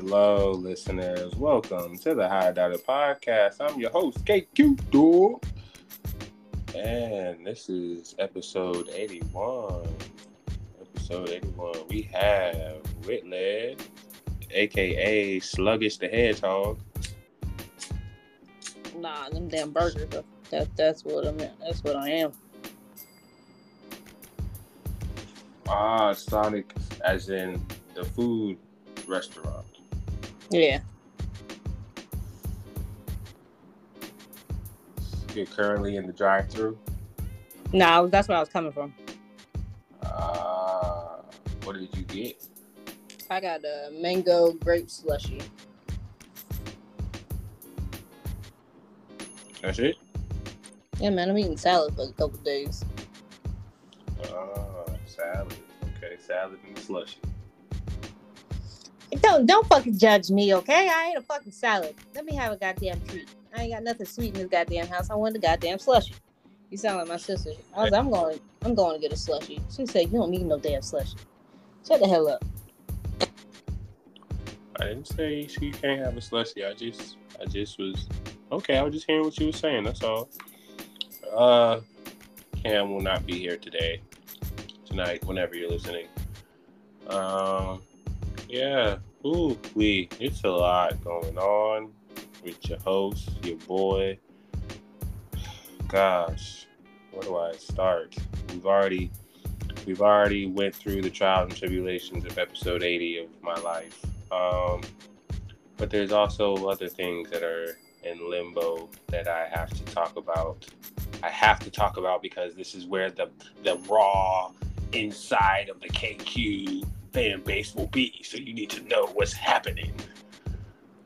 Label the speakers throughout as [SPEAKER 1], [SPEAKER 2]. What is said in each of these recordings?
[SPEAKER 1] Hello, listeners. Welcome to the High Dollar Podcast. I'm your host, KQ Dog. And this is episode 81. Episode 81. We have Whitley, aka Sluggish the Hedgehog.
[SPEAKER 2] Nah, them damn burgers. That that's what I meant. That's what I am.
[SPEAKER 1] Ah, Sonic, as in the food restaurant.
[SPEAKER 2] Yeah.
[SPEAKER 1] You're currently in the drive-through.
[SPEAKER 2] Nah, that's where I was coming from.
[SPEAKER 1] Uh, what did you get?
[SPEAKER 2] I got a mango grape slushy.
[SPEAKER 1] That's it.
[SPEAKER 2] Yeah, man, I'm eating salad for a couple days.
[SPEAKER 1] Ah, salad. Okay, salad and slushy.
[SPEAKER 2] Don't don't fucking judge me, okay? I ain't a fucking salad. Let me have a goddamn treat. I ain't got nothing sweet in this goddamn house. I want a goddamn slushy. You sound like my sister. I was I'm going I'm going to get a slushy. She said you don't need no damn slushy. Shut the hell up.
[SPEAKER 1] I didn't say she can't have a slushy. I just, I just was okay. I was just hearing what you were saying. That's all. Uh, Cam will not be here today, tonight, whenever you're listening. Um, yeah. Ooh, we. It's a lot going on with your host, your boy. Gosh, where do I start? We've already, we've already went through the trials and tribulations of episode 80 of my life. Um, but there's also other things that are in limbo that I have to talk about. I have to talk about because this is where the the raw inside of the KQ fan base will be. So you need to know what's happening.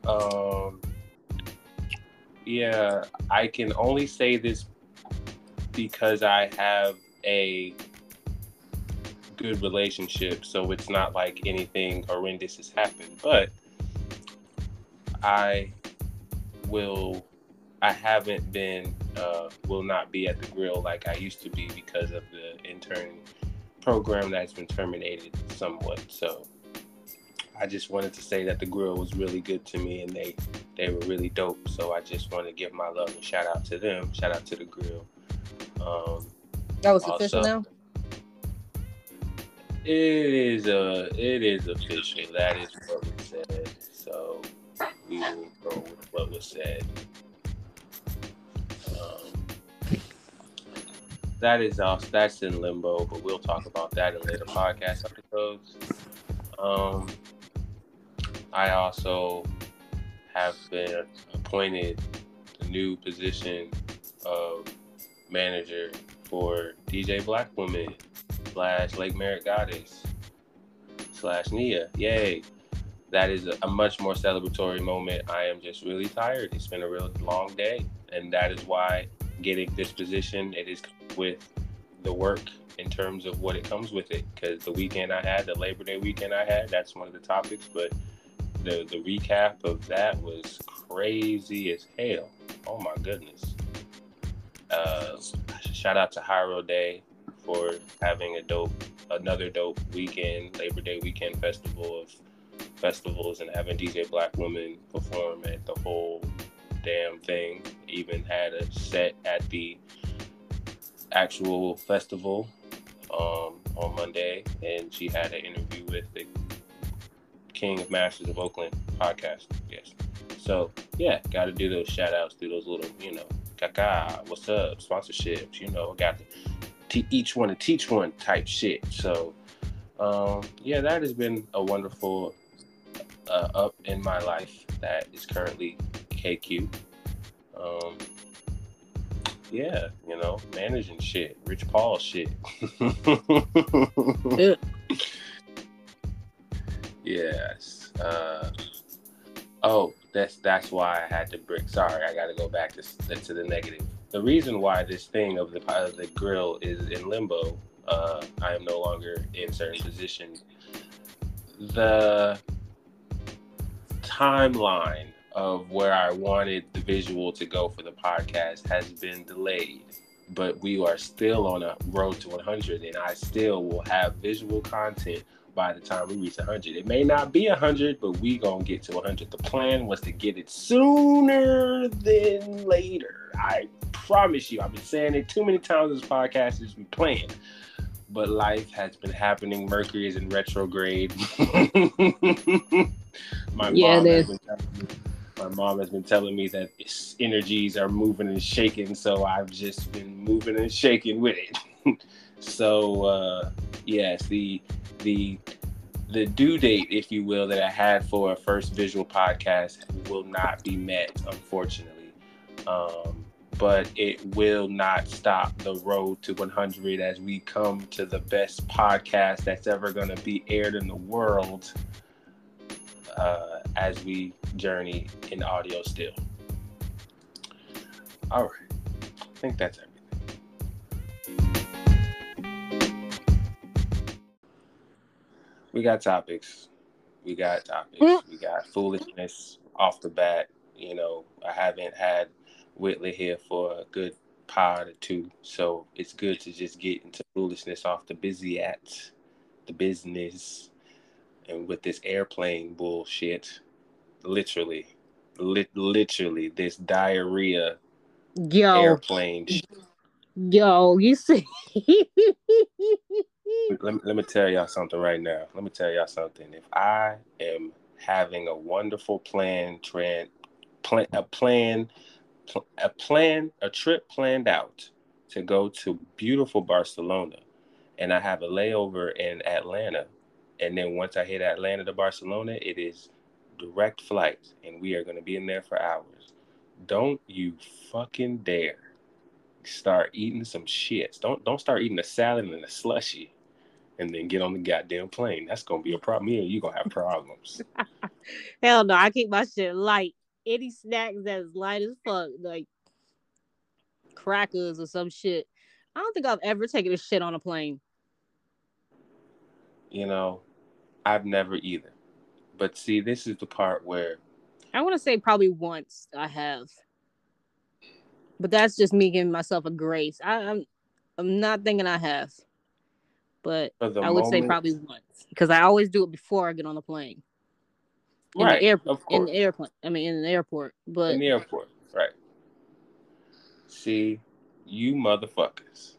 [SPEAKER 1] Um, yeah, I can only say this because I have a good relationship, so it's not like anything horrendous has happened. But I will, I haven't been, uh, will not be at the grill like I used to be because of the intern program that's been terminated somewhat. So I just wanted to say that the grill was really good to me and they they were really dope. So I just want to give my love and shout out to them. Shout out to the grill. Um,
[SPEAKER 2] That was official now?
[SPEAKER 1] it is a it is official. That is what was said. So we will go with what was said. That is all. That's in limbo, but we'll talk about that in later podcast episodes. Um, I also have been appointed the new position of manager for DJ Black Woman slash Lake Merritt Goddess slash Nia. Yay. That is a, a much more celebratory moment. I am just really tired. It's been a real long day. And that is why getting this position, it is with the work in terms of what it comes with it. Because the weekend I had, the Labor Day weekend I had, that's one of the topics. But the, the recap of that was crazy as hell. Oh my goodness. Uh, shout out to Hiero Day for having a dope, another dope weekend, Labor Day weekend festival of festivals, and having DJ Black Woman perform at the whole damn thing. Even had a set at the actual festival um, on Monday, and she had an interview with the King of Masters of Oakland podcast. Yes. So yeah, got to do those shout outs, do those little, you know, Kaka, what's up, sponsorships, you know, got to te- each one to teach one type shit. So, um, yeah, that has been a wonderful uh, up in my life that is currently KQ. Um, yeah, you know, managing shit, Rich Paul shit.
[SPEAKER 2] Yeah.
[SPEAKER 1] yes. Uh, oh, that's that's why I had to break. Sorry, I got to go back to to the negative. The reason why this thing of the of the grill is in limbo, uh, I am no longer in certain position. The timeline of where I wanted the visual to go for the podcast has been delayed. but we are still on a road to 100, and I still will have visual content by the time we reach 100. It may not be 100, but we gonna get to 100. The plan was to get it sooner than later. I promise you. I've been saying it too many times. This podcast is we playing, but life has been happening. Mercury is in retrograde. my yeah, mom my mom has been telling me that energies are moving and shaking, so I've just been moving and shaking with it. so uh, yes, the the the due date, if you will, that I had for a first visual podcast will not be met, unfortunately. Um, but it will not stop the road to 100 as we come to the best podcast that's ever going to be aired in the world uh, as we journey in audio still. All right. I think that's everything. We got topics. We got topics. Mm. We got foolishness off the bat. You know, I haven't had Whitley here for a good pod or two, so it's good to just get into foolishness off the busy at the business and with this airplane bullshit. Literally, li- literally, this diarrhea
[SPEAKER 2] Yo.
[SPEAKER 1] airplane.
[SPEAKER 2] Yo, you see.
[SPEAKER 1] let, me, let me tell y'all something right now. Let me tell y'all something. If I am having a wonderful plan, trend, plan, a plan, a plan, a trip planned out to go to beautiful Barcelona, and I have a layover in Atlanta, and then once I hit Atlanta to Barcelona, it is direct flight, and we are going to be in there for hours. Don't you fucking dare start eating some shits. Don't don't start eating a salad and a slushy and then get on the goddamn plane. That's gonna be a problem. Me and you gonna have problems.
[SPEAKER 2] Hell no, I keep my shit light. Any snacks that's light as fuck, like crackers or some shit. I don't think I've ever taken a shit on a plane.
[SPEAKER 1] You know, I've never either. But see, this is the part where
[SPEAKER 2] I want to say probably once I have, but that's just me giving myself a grace. I, I'm I'm not thinking I have but I would moment, say probably once because I always do it before I get on the plane. In right, the airport, in the airplane. I mean, in the airport, but
[SPEAKER 1] in the airport, right? See, you motherfuckers,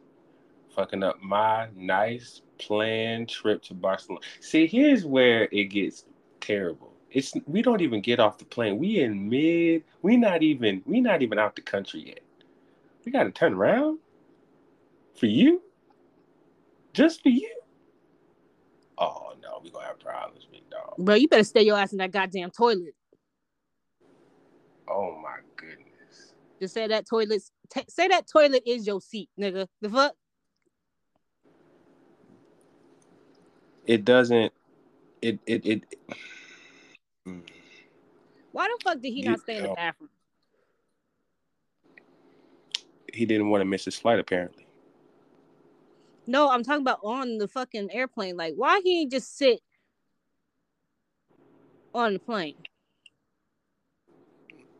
[SPEAKER 1] fucking up my nice planned trip to Barcelona. See, here's where it gets terrible. It's we don't even get off the plane. We in mid. We not even. We not even out the country yet. We got to turn around for you. Just for you? Oh no, we gonna have problems, big dog.
[SPEAKER 2] Bro, you better stay your ass in that goddamn toilet.
[SPEAKER 1] Oh my goodness.
[SPEAKER 2] Just say that toilet. T- say that toilet is your seat, nigga. The fuck.
[SPEAKER 1] It doesn't. It it it.
[SPEAKER 2] Why the fuck did he not stay in the bathroom?
[SPEAKER 1] He didn't want to miss his flight, apparently.
[SPEAKER 2] No, I'm talking about on the fucking airplane. Like, why he just sit on the plane?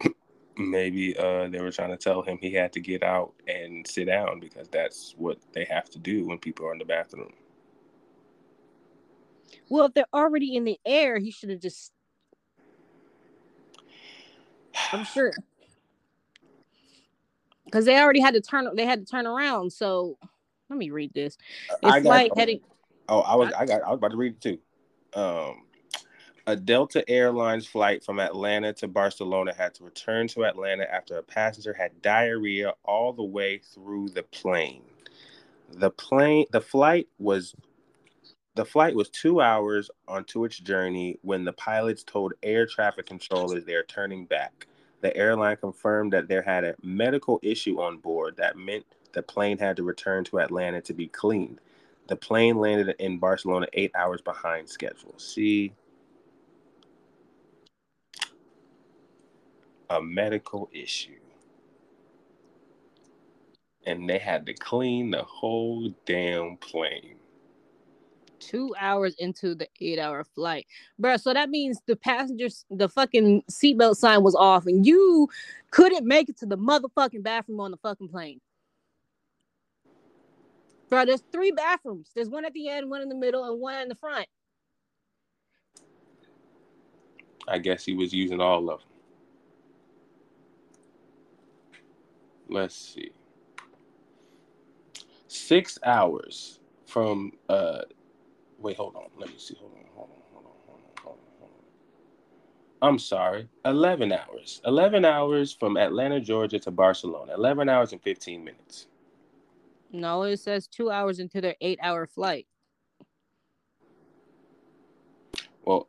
[SPEAKER 1] Maybe uh, they were trying to tell him he had to get out and sit down because that's what they have to do when people are in the bathroom.
[SPEAKER 2] Well, if they're already in the air, he should have just. I'm sure. Because they already had to turn. They had to turn around. So let me read this. It's got, like heading.
[SPEAKER 1] Oh, I was I got I was about to read it too. Um, a Delta Airlines flight from Atlanta to Barcelona had to return to Atlanta after a passenger had diarrhea all the way through the plane. The plane, the flight was, the flight was two hours onto its journey when the pilots told air traffic controllers they are turning back. The airline confirmed that there had a medical issue on board that meant the plane had to return to Atlanta to be cleaned. The plane landed in Barcelona eight hours behind schedule. See, a medical issue. And they had to clean the whole damn plane.
[SPEAKER 2] Two hours into the eight hour flight. Bro, so that means the passengers, the fucking seatbelt sign was off and you couldn't make it to the motherfucking bathroom on the fucking plane. Bro, there's three bathrooms. There's one at the end, one in the middle, and one in the front.
[SPEAKER 1] I guess he was using all of them. Let's see. Six hours from uh wait, hold on. Let me see. Hold on, hold on, hold on, hold on, hold on, hold on. I'm sorry. Eleven hours. Eleven hours from Atlanta, Georgia to Barcelona. Eleven hours and fifteen minutes.
[SPEAKER 2] No, it says two hours into their eight hour flight.
[SPEAKER 1] Well,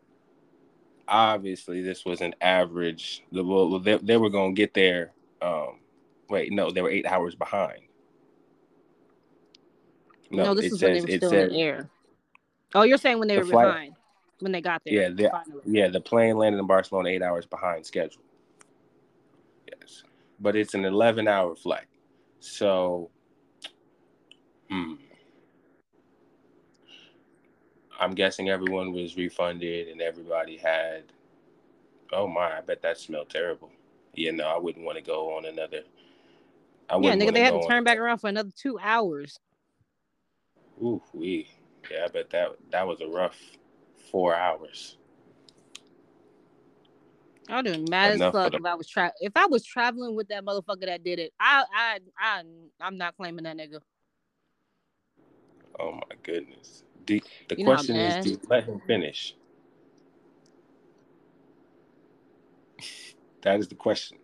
[SPEAKER 1] obviously this was an average. Well, they, they were gonna get there. Um, wait, no, they were eight hours behind.
[SPEAKER 2] No, this
[SPEAKER 1] it
[SPEAKER 2] is when they were still
[SPEAKER 1] says-
[SPEAKER 2] in the air. Oh, you're saying when they
[SPEAKER 1] The
[SPEAKER 2] were
[SPEAKER 1] flight-
[SPEAKER 2] behind, when they got there.
[SPEAKER 1] Yeah, the-
[SPEAKER 2] finally.
[SPEAKER 1] Yeah, the plane landed in Barcelona eight hours behind schedule. Yes, but it's an eleven-hour flight. So, hmm. I'm guessing everyone was refunded and everybody had. Oh my! I bet that smelled terrible. Yeah, no, I wouldn't want to go on another. I
[SPEAKER 2] Yeah, nigga, they had to
[SPEAKER 1] on-
[SPEAKER 2] turn back around for another two hours.
[SPEAKER 1] Ooh, we. Yeah, I bet that that was a rough four hours.
[SPEAKER 2] I'd have been mad
[SPEAKER 1] Enough
[SPEAKER 2] as fuck
[SPEAKER 1] the-
[SPEAKER 2] if I was tra- if I was traveling with that motherfucker that did it. I I I I'm not claiming that nigga.
[SPEAKER 1] Oh my goodness. Do, the
[SPEAKER 2] You
[SPEAKER 1] question is, do you let him finish? that is the question.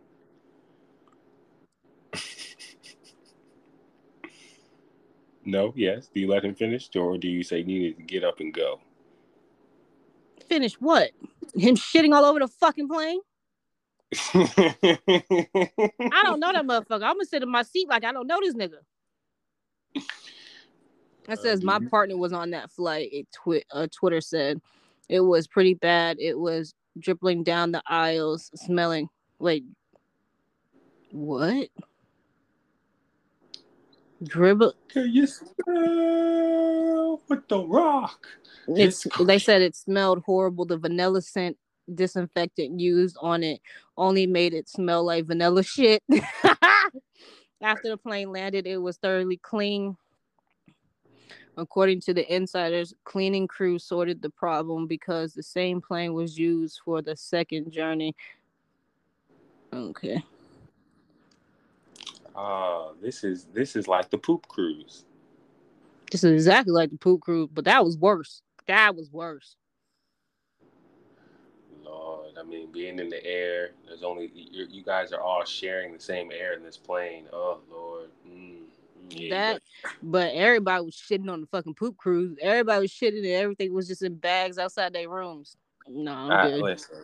[SPEAKER 1] No, yes. Do you let him finish, or do you say you need to get up and go?
[SPEAKER 2] Finish what? Him shitting all over the fucking plane? I don't know that motherfucker. I'm gonna sit in my seat like I don't know this nigga. It
[SPEAKER 1] Uh,
[SPEAKER 2] says
[SPEAKER 1] do
[SPEAKER 2] my
[SPEAKER 1] you-
[SPEAKER 2] partner was on that flight. It twi- uh, Twitter said it was pretty bad. It was dribbling down the aisles, smelling. Wait, what? Dribble.
[SPEAKER 1] Can you smell with the rock?
[SPEAKER 2] It's
[SPEAKER 1] It's
[SPEAKER 2] they said it smelled horrible. The vanilla scent disinfectant used on it only made it smell like vanilla shit. After the plane landed, it was thoroughly clean. According to the insiders, cleaning crew sorted the problem because the same plane was used for the second journey. Okay.
[SPEAKER 1] Ah, this is this is like the poop cruise.
[SPEAKER 2] This is exactly like the poop cruise, but that was worse. That was worse.
[SPEAKER 1] Lord, I mean, being in the air, there's only you you guys are all sharing the same air in this plane. Oh Lord, mm, yeah,
[SPEAKER 2] that but everybody was shitting on the fucking poop cruise. Everybody was shitting and everything was just in bags outside their rooms. No, I'm
[SPEAKER 1] Ah,
[SPEAKER 2] good.
[SPEAKER 1] listen,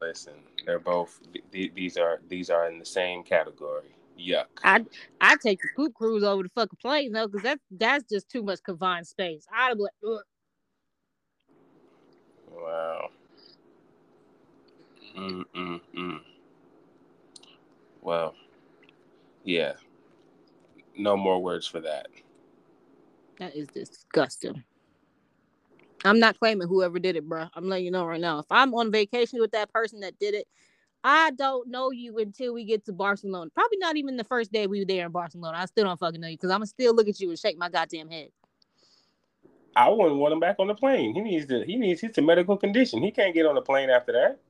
[SPEAKER 1] listen. They're both. th- these are these are in the same category. Yuck.
[SPEAKER 2] I I take the poop cruise over the fucking plane though, because that that's just too much confined space. I'd be like, Ugh.
[SPEAKER 1] Wow. Mm mm mm. Well, yeah. No more words for that.
[SPEAKER 2] that is disgusting. I'm not claiming whoever did it, bro. I'm letting you know right now. If I'm on vacation with that person that did it, I don't know you until we get to Barcelona. Probably not even the first day we were there in Barcelona. I still don't fucking know you because I'm gonna still look at you and shake my goddamn head.
[SPEAKER 1] I wouldn't want him back on the plane. He needs to. He needs. He's a medical condition. He can't get on the plane after that.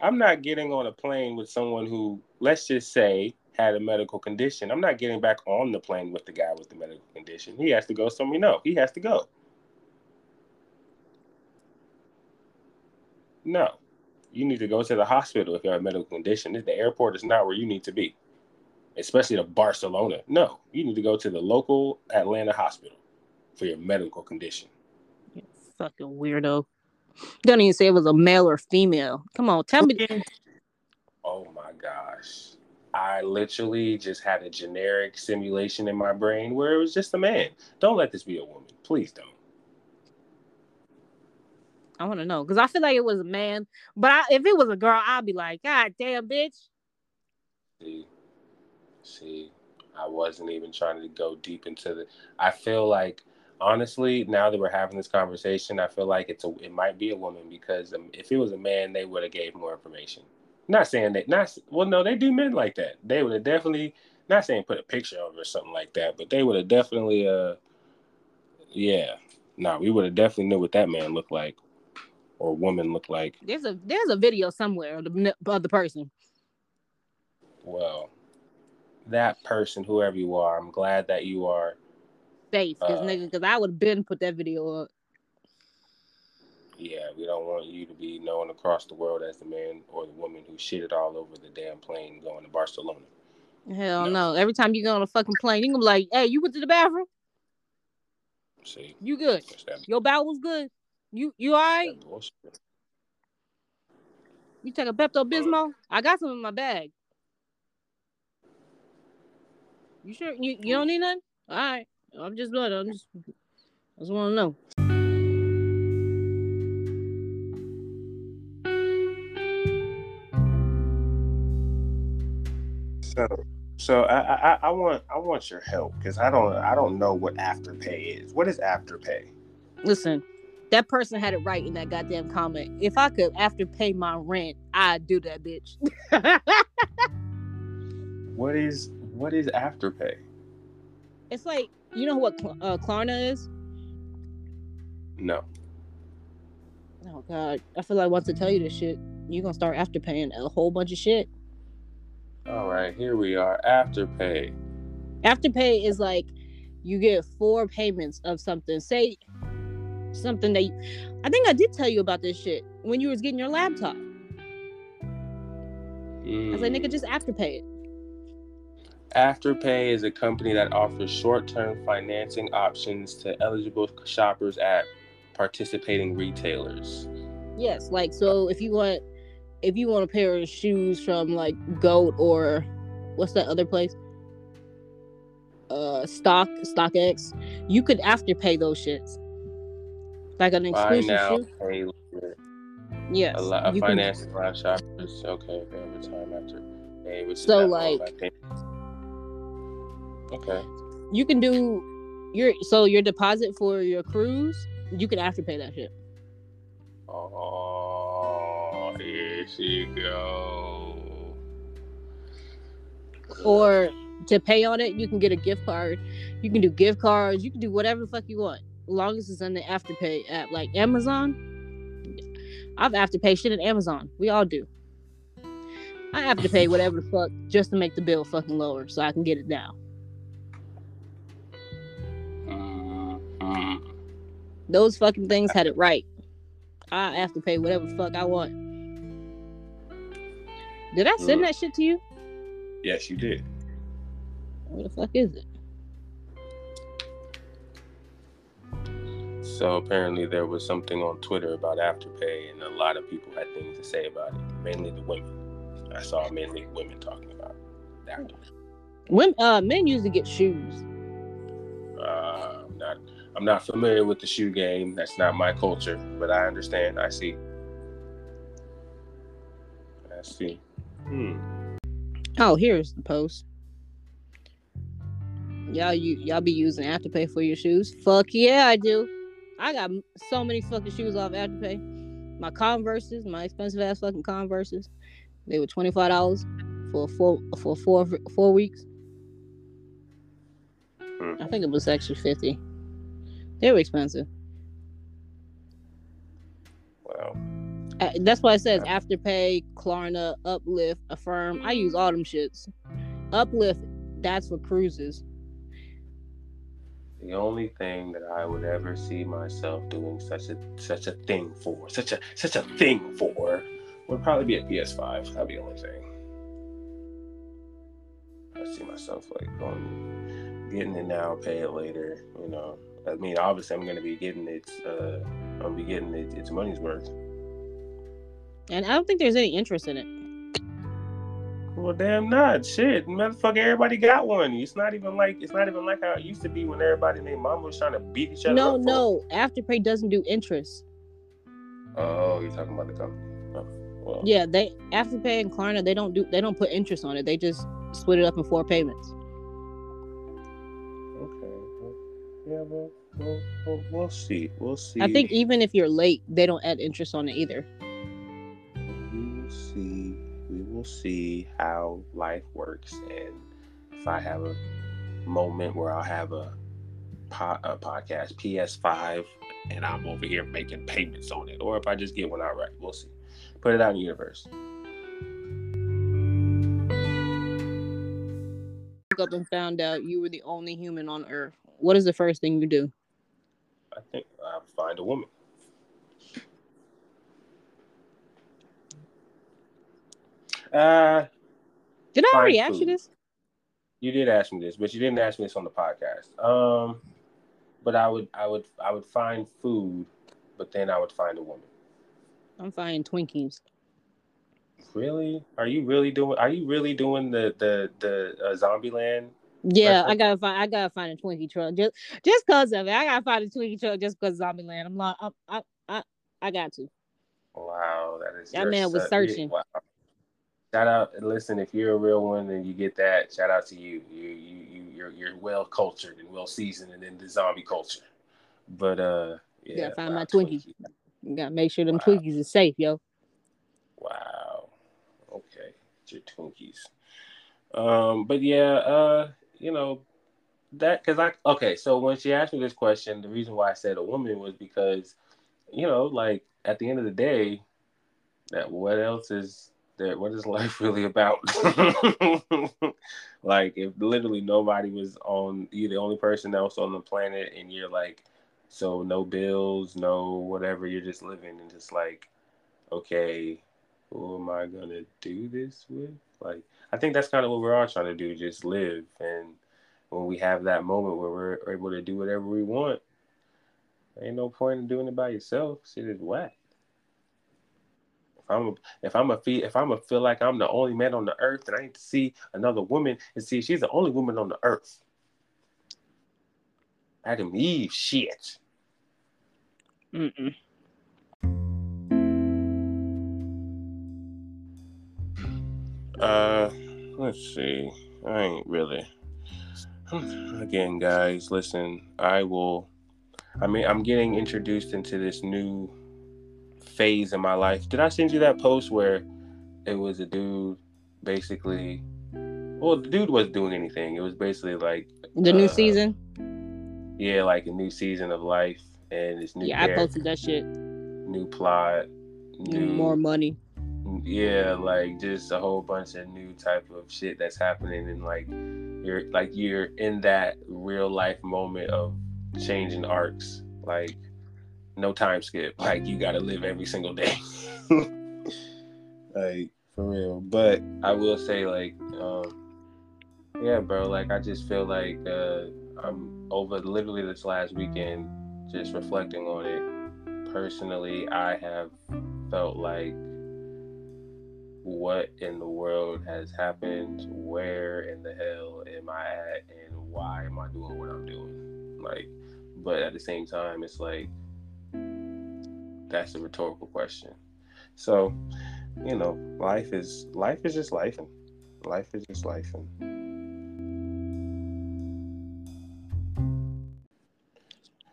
[SPEAKER 1] I'm not getting on a plane with someone who, let's just say, had a medical condition. I'm not getting back on the plane with the guy with the medical condition. He has to go somewhere. No, he has to go. No, you need to go to the hospital if you have a medical condition. The airport is not where you need to be, especially to Barcelona. No, you need to go to the local Atlanta hospital for your medical condition.
[SPEAKER 2] You fucking weirdo. Don't even say it was a male or female. Come on, tell me.
[SPEAKER 1] Oh my gosh. I literally just had a generic simulation in my brain where it was just a man. Don't let this be a woman. Please don't.
[SPEAKER 2] I want to know because I feel like it was a man, but I, if it was a girl, I'd be like, God damn, bitch.
[SPEAKER 1] See, see, I wasn't even trying to go deep into the. I feel like, honestly, now that we're having this conversation, I feel like it's a. It might be a woman because um, if it was a man, they would have gave more information. Not saying that. Not well. No, they do men like that. They would have definitely. not saying put a picture of or something like that, but they would have definitely uh yeah. Nah, we would have definitely knew what that man looked like or woman look like.
[SPEAKER 2] There's a there's a video somewhere of the, of the person.
[SPEAKER 1] Well, that person, whoever you are, I'm glad that you are
[SPEAKER 2] safe, because uh, nigga, because I would have been put that video up.
[SPEAKER 1] Yeah, we don't want you to be known across the world as the man or the woman who shitted all over the damn plane going to Barcelona.
[SPEAKER 2] Hell no. no. Every time you go on a fucking plane, you gonna be like, hey, you went to the bathroom?
[SPEAKER 1] See.
[SPEAKER 2] You good. Your bowel was good. You you all right? You take a Pepto Bismol? I got some in my bag. You sure you, you don't need none? All right. I'm just blood. I'm just I just want to know.
[SPEAKER 1] So, so I, I, I want I want your help because I don't I don't know what afterpay is. What is afterpay?
[SPEAKER 2] Listen, that person had it right in that goddamn comment. If I could after pay my rent, I'd do that, bitch.
[SPEAKER 1] what is what is afterpay?
[SPEAKER 2] It's like you know what uh, Klarna is?
[SPEAKER 1] No.
[SPEAKER 2] Oh God, I feel like once I tell you this shit, you're gonna start afterpaying a whole bunch of shit.
[SPEAKER 1] All right, here we are. Afterpay.
[SPEAKER 2] Afterpay is like you get four payments of something. Say something that you, I think I did tell you about this shit when you was getting your laptop. Mm. I was like, nigga, just afterpay it.
[SPEAKER 1] Afterpay is a company that offers short-term financing options to eligible shoppers at participating retailers.
[SPEAKER 2] Yes, like so if you want if you want a pair of shoes from like Goat or what's that other place? Uh, Stock StockX, you could afterpay those shits, like an exclusive now, shoe. Pay. Yes,
[SPEAKER 1] a lot of finance can... shoppers. Okay, over time after pay, which
[SPEAKER 2] so like.
[SPEAKER 1] Okay.
[SPEAKER 2] You can do your so your deposit for your cruise. You can afterpay that shit.
[SPEAKER 1] Oh here she go.
[SPEAKER 2] Or to pay on it, you can get a gift card. You can do gift cards. You can do whatever the fuck you want, long as it's on the Afterpay app, like Amazon. I've Afterpay shit at Amazon. We all do. I have to pay whatever the fuck just to make the bill fucking lower, so I can get it down. Those fucking things had it right. I have to pay whatever fuck I want. Did I send that shit to you?
[SPEAKER 1] Yes, you did.
[SPEAKER 2] What the fuck is it?
[SPEAKER 1] So apparently there was something on Twitter about Afterpay, and a lot of people had things to say about it. Mainly the women. I saw mainly women talking about that.
[SPEAKER 2] When uh, men usually get shoes.
[SPEAKER 1] Uh, I'm not. I'm not familiar with the shoe game. That's not my culture, but I understand. I see. I see. Hmm.
[SPEAKER 2] Oh, here's the post. Y'all, you y'all be using Afterpay for your shoes? Fuck yeah, I do. I got so many fucking shoes off Afterpay. My Converses, my expensive ass fucking Converses, they were twenty five dollars for four for four four weeks. Hmm. I think it was actually fifty. They were expensive.
[SPEAKER 1] Wow.
[SPEAKER 2] Uh, that's why it says Afterpay, Klarna, Uplift, Affirm. I use all them shits. Uplift, that's for cruises.
[SPEAKER 1] The only thing that I would ever see myself doing such a such a thing for, such a such a thing for, would probably be a PS5. That'd be the only thing. I see myself like going, getting it now, pay it later. You know, I mean, obviously, I'm gonna be getting its, uh, I'm gonna be getting its, its money's worth
[SPEAKER 2] and I don't think there's any interest in it.
[SPEAKER 1] Well, damn not. Shit, motherfucker, everybody got one. It's not even like it's not even like how it used to be when everybody named mom was trying to beat each other.
[SPEAKER 2] No, no. Afterpay doesn't do interest.
[SPEAKER 1] Oh, you're talking about the company. Oh,
[SPEAKER 2] well. Yeah, they Afterpay and Klarna they don't do they don't put interest on it. They just split it up in four payments.
[SPEAKER 1] Okay. Yeah, well, we'll, we'll, we'll see. We'll see.
[SPEAKER 2] I think even if you're late, they don't add interest on it either
[SPEAKER 1] will see how life works and if I have a moment where I'll have a, po- a podcast PS5 and I'm over here making payments on it, or if I just get one outright. We'll see. Put it out in the universe.
[SPEAKER 2] Up and found out you were the only human on Earth. What is the first thing you do?
[SPEAKER 1] I think I'll find a woman. Uh,
[SPEAKER 2] Did I already ask you this?
[SPEAKER 1] you did ask me this, but you didn't ask me this on the podcast. Um, but I would, I would, I would find food, but then I would find a woman.
[SPEAKER 2] I'm finding Twinkies.
[SPEAKER 1] Really? Are you really doing? Are you really doing the the the uh, Zombieland?
[SPEAKER 2] Yeah,
[SPEAKER 1] Perfect.
[SPEAKER 2] I gotta find. I gotta find a Twinkie truck just just cause of it. I gotta find a Twinkie truck just cause Zombieland. I'm like, I, I, I, I got to.
[SPEAKER 1] Wow, that is
[SPEAKER 2] That man was searching.
[SPEAKER 1] Wow. Shout out! Listen, if you're a real one and you get that, shout out to you. You you you you're you're well cultured and well seasoned in the zombie culture. But uh, yeah,
[SPEAKER 2] Gotta find
[SPEAKER 1] wow,
[SPEAKER 2] my Twinkie. You gotta make sure them
[SPEAKER 1] Wow.
[SPEAKER 2] Twinkies is safe, yo.
[SPEAKER 1] Wow. Okay. It's your Twinkies. Um, but yeah, uh, you know, that because I okay, so when she asked me this question, the reason why I said a woman was because, you know, like at the end of the day, that what else is that what is life really about? like if literally nobody was on you're the only person else on the planet and you're like so no bills, no whatever, you're just living and just like, okay, who am I gonna do this with? Like, I think that's kind of what we're all trying to do, just live. And when we have that moment where we're able to do whatever we want, ain't no point in doing it by yourself. Shit is whack. If I'm a, if I'm a feel if I'm a feel like I'm the only man on the earth and I need to see another woman and see she's the only woman on the earth. Adam Eve, shit.
[SPEAKER 2] Mm-mm.
[SPEAKER 1] Uh, let's see. I ain't really. Again, guys, listen. I will. I mean, I'm getting introduced into this new phase in my life. Did I send you that post where it was a dude, basically? Well, the dude wasn't doing anything. It was basically like,
[SPEAKER 2] The new
[SPEAKER 1] Uh,
[SPEAKER 2] season.
[SPEAKER 1] yeah, like a new season of life and it's new
[SPEAKER 2] Yeah, I posted that shit.
[SPEAKER 1] new plot, new
[SPEAKER 2] More money.
[SPEAKER 1] yeah like just a whole bunch of new type of shit that's happening and like you're like you're in that real life moment of changing arcs like no time skip. Like you gotta live every single day. Like for real. But i will say like um yeah bro like i just feel like uh i'm over literally this last weekend just reflecting on it. Personally i have felt like what in the world has happened? Where in the hell am i at? And why am i doing what i'm doing? Like but at the same time it's like that's a rhetorical question so you know life is life is just life and life is just life and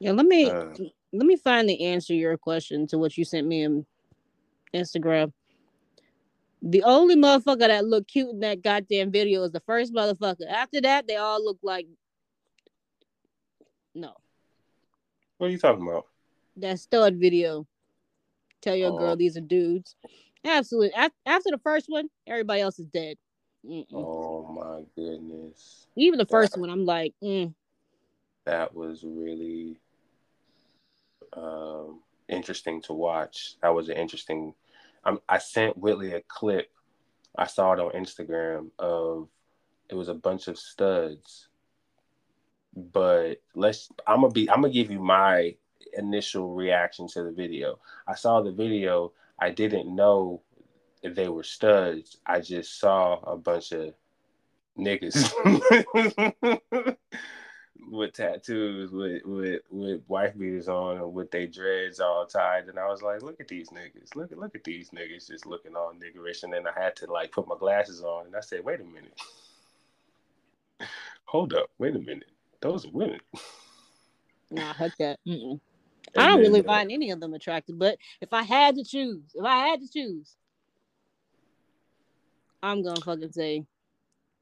[SPEAKER 2] Yeah, let me
[SPEAKER 1] uh,
[SPEAKER 2] let me find the answer to your question to what you sent me in Instagram. The only motherfucker that looked cute in that goddamn video is the first motherfucker. After that, they all look like no.
[SPEAKER 1] what are you talking about
[SPEAKER 2] That stud video. Tell your
[SPEAKER 1] Oh.
[SPEAKER 2] girl these are dudes. Absolutely. After the first one, everybody else is dead. Mm-mm.
[SPEAKER 1] oh my goodness
[SPEAKER 2] Even the first one, I'm like, mm,
[SPEAKER 1] that was really um, interesting to watch. That was an interesting. Um, I sent Whitley a clip. I saw it on Instagram of it was a bunch of studs. But let's. I'm gonna be. I'm gonna give you my initial reaction to the video. I saw the video. I didn't know if they were studs. I just saw a bunch of niggas with tattoos, with with with wife beaters on, and with their dreads all tied. And I was like, look at these niggas. Look at look at these niggas just looking all niggerish. And then I had to like put my glasses on, and I said, wait a minute. Hold up, wait a minute. Those are women.
[SPEAKER 2] nah, heck that. Mm-mm. I don't really find any of them attractive, but if I had to choose, if I had to choose, I'm gonna fucking say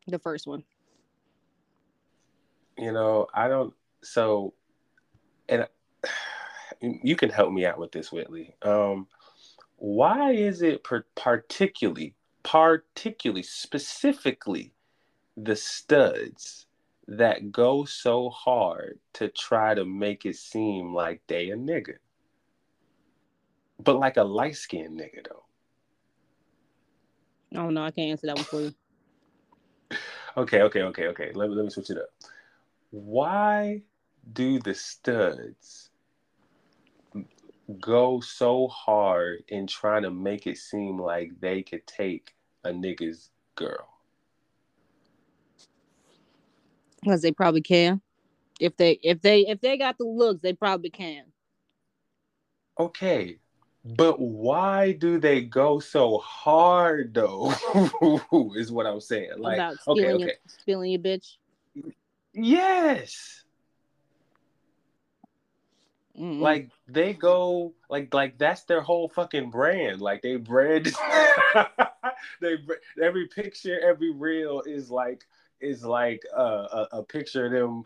[SPEAKER 2] the first one.
[SPEAKER 1] you know, I don't. So, and you can help me out with this, Whitley. Um, why is it per- particularly, particularly, specifically, the studs that go so hard to try to make it seem like they a nigga, but like a light skinned nigga though?
[SPEAKER 2] Oh no, I can't answer that one for you.
[SPEAKER 1] okay, okay, okay, okay. Let me let me switch it up. Why do the studs go so hard in trying to make it seem like they could take a nigga's girl?
[SPEAKER 2] Because they probably can. If they if they if they got the looks, they probably can.
[SPEAKER 1] Okay. But why do they go so hard though? is what I'm saying. Like
[SPEAKER 2] About
[SPEAKER 1] okay,
[SPEAKER 2] stealing
[SPEAKER 1] okay.
[SPEAKER 2] your stealing your bitch.
[SPEAKER 1] Yes.
[SPEAKER 2] Mm-mm.
[SPEAKER 1] Like they go like like that's their whole fucking brand. Like they brand they every picture, every reel is like is like a, a, a picture of them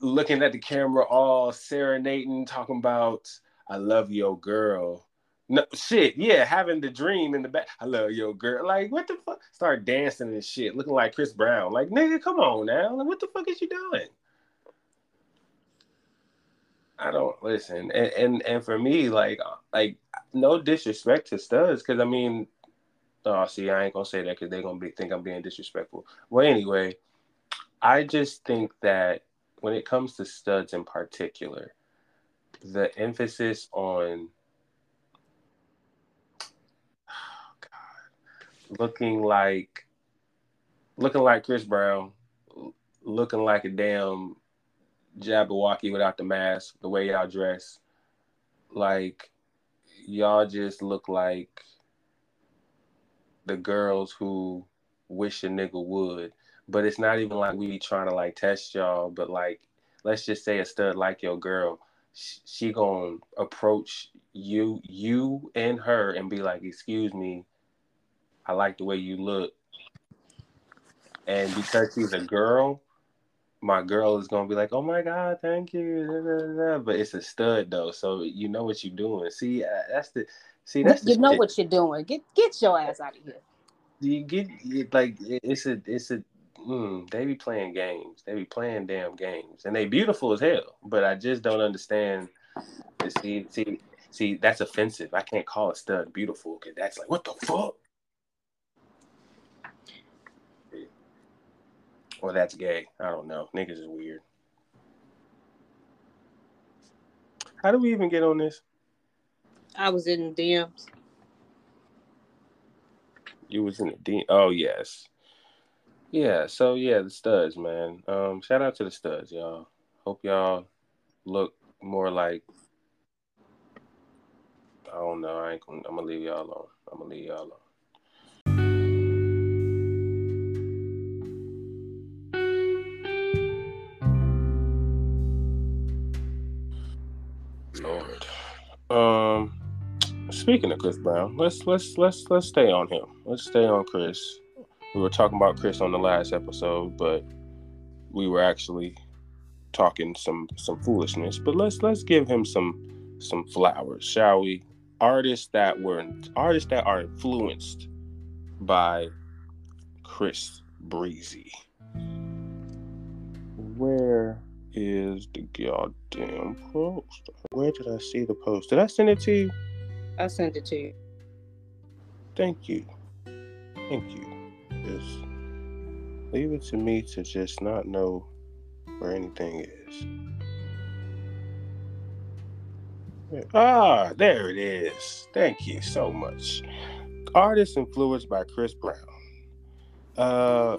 [SPEAKER 1] looking at the camera all serenading, talking about I love your girl. No shit, yeah, having the dream in the back. I love your girl. Like what the fuck? Start dancing and shit, looking like Chris Brown. Like nigga, come on now. Like what the fuck is you doing? I don't listen, and and, and for me, like like no disrespect to studs, because I mean, oh, see, I ain't gonna say that because they're gonna be think I'm being disrespectful. Well, anyway, I just think that when it comes to studs in particular, the emphasis on oh God, looking like looking like Chris Brown, looking like a damn Jabberwocky without the mask, the way y'all dress, like y'all just look like the girls who wish a nigga would. But it's not even like we trying to like test y'all, but like let's just say a stud like your girl, sh- she gonna approach you, you and her, and be like, "Excuse me, I like the way you look," and because she's a girl, my girl is gonna be like, "Oh my god, thank you," but it's a stud though, so you know what you're doing. See, uh, that's the see that's
[SPEAKER 2] you know
[SPEAKER 1] shit.
[SPEAKER 2] what you're doing. Get get your ass out of here.
[SPEAKER 1] you get it, like it's a it's a mm, they be playing games. They be playing damn games, and they beautiful as hell. But I just don't understand. See, see, see. That's offensive. I can't call a stud beautiful because that's like what the fuck. Or that's gay. I don't know. Niggas is weird. How do we even get on this?
[SPEAKER 2] I was in the DMs.
[SPEAKER 1] You was in the D. Oh yes, yeah. So yeah, the studs, man. Um, shout out to the studs, y'all. Hope y'all look more like. I don't know. I ain't. Gonna, I'm gonna leave y'all alone. I'm gonna leave y'all alone. Lord. Um. Speaking of Chris Brown, let's let's let's let's stay on him. Let's stay on Chris. We were talking about Chris on the last episode, but we were actually talking some some foolishness. But let's let's give him some some flowers, shall we? Artists that were artists that are influenced by Chris Breezy. Where is the goddamn post? Where did I see the post? Did I send it to you?
[SPEAKER 2] I sent it to you.
[SPEAKER 1] Thank you. Thank you. Just leave it to me to just not know where anything is. Ah, there it is. Thank you so much. Artists influenced by Chris Brown. Uh,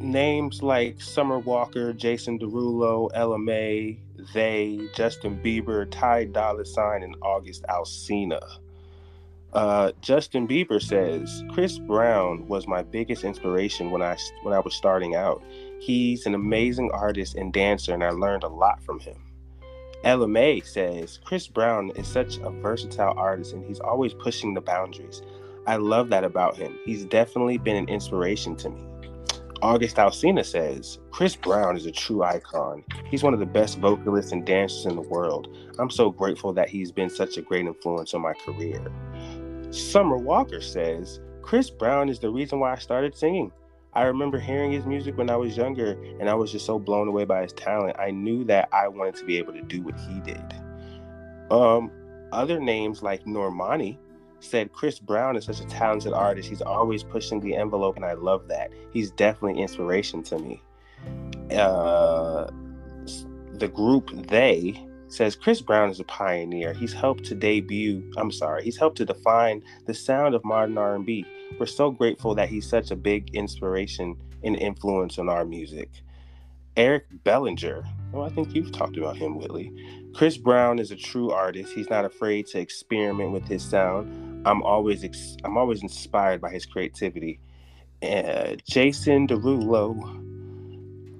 [SPEAKER 1] names like Summer Walker, Jason Derulo, Ella Mai, They, Justin Bieber, Ty Dolla Sign, and August Alsina. Uh, Justin Bieber says Chris Brown was my biggest inspiration when I when I was starting out. He's an amazing artist and dancer, and I learned a lot from him. Ella Mai says Chris Brown is such a versatile artist, and he's always pushing the boundaries. I love that about him. He's definitely been an inspiration to me. August Alsina says, Chris Brown is a true icon. He's one of the best vocalists and dancers in the world. I'm so grateful that he's been such a great influence on my career. Summer Walker says, Chris Brown is the reason why I started singing. I remember hearing his music when I was younger, and I was just so blown away by his talent. I knew that I wanted to be able to do what he did. Um, other names like Normani said Chris Brown is such a talented artist. He's always pushing the envelope, and I love that. He's definitely inspiration to me. Uh, the group They says Chris Brown is a pioneer. He's helped to debut. I'm sorry. He's helped to define the sound of modern R&B. We're so grateful that he's such a big inspiration and influence on our music. Eric Bellinger. Oh, I think you've talked about him, Whitley. Chris Brown is a true artist. He's not afraid to experiment with his sound. I'm always ex- I'm always inspired by his creativity. Uh, Jason Derulo.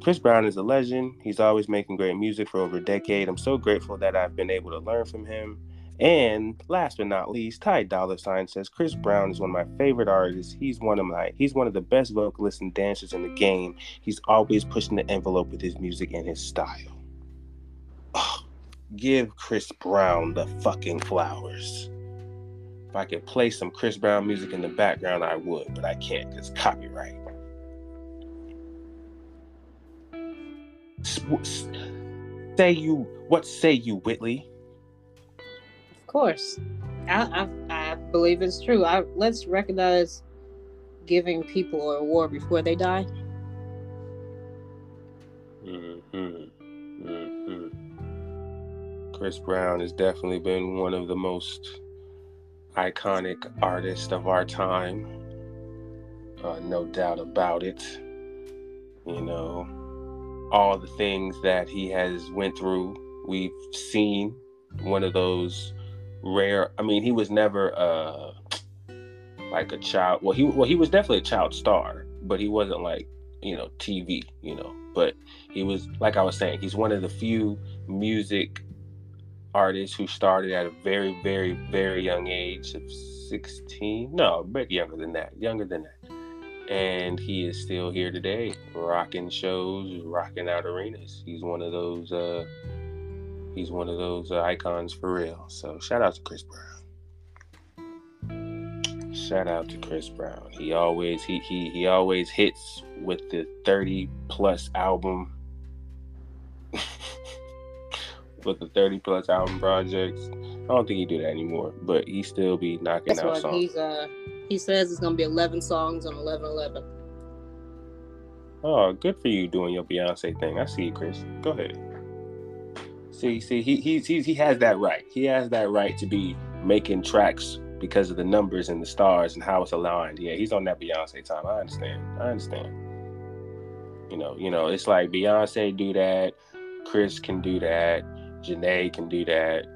[SPEAKER 1] Chris Brown is a legend. He's always making great music for over a decade. I'm so grateful that I've been able to learn from him. And last but not least, Ty Dollar Sign says Chris Brown is one of my favorite artists. He's one of my he's one of the best vocalists and dancers in the game. He's always pushing the envelope with his music and his style. Oh, give Chris Brown the fucking flowers. If I could play some Chris Brown music in the background, I would, but I can't because copyright. Say you, what say you, Whitley?
[SPEAKER 2] Of course. I, I, I believe it's true. I, let's recognize giving people a award before they die.
[SPEAKER 1] Mm-hmm. Mm-hmm. Chris Brown has definitely been one of the most iconic artist of our time. Uh, no doubt about it. You know, all the things that he has went through, we've seen one of those rare. I mean, he was never uh like a child. Well, he well he was definitely a child star, but he wasn't like you know TV. You know, but he was like I was saying, he's one of the few music artists who started at a very, very, very young age of 16. No, but younger than that. Younger than that. And he is still here today, rocking shows, rocking out arenas. He's one of those uh he's one of those uh, icons for real. So shout out to Chris Brown. Shout out to Chris Brown. He always he he he always hits with the 30 plus album with the 30 plus album projects. I don't think he do that anymore, but he still be knocking That's out songs.
[SPEAKER 2] He's uh he says it's gonna be 11 songs on 11 11.
[SPEAKER 1] Oh, good for you doing your Beyonce thing. I see you, Chris. Go ahead. See, see, he he he he has that right. He has that right to be making tracks because of the numbers and the stars and how it's aligned. Yeah, he's on that Beyonce time. I understand. I understand. You know, you know, it's like Beyonce do that, Chris can do that, Janae can do that.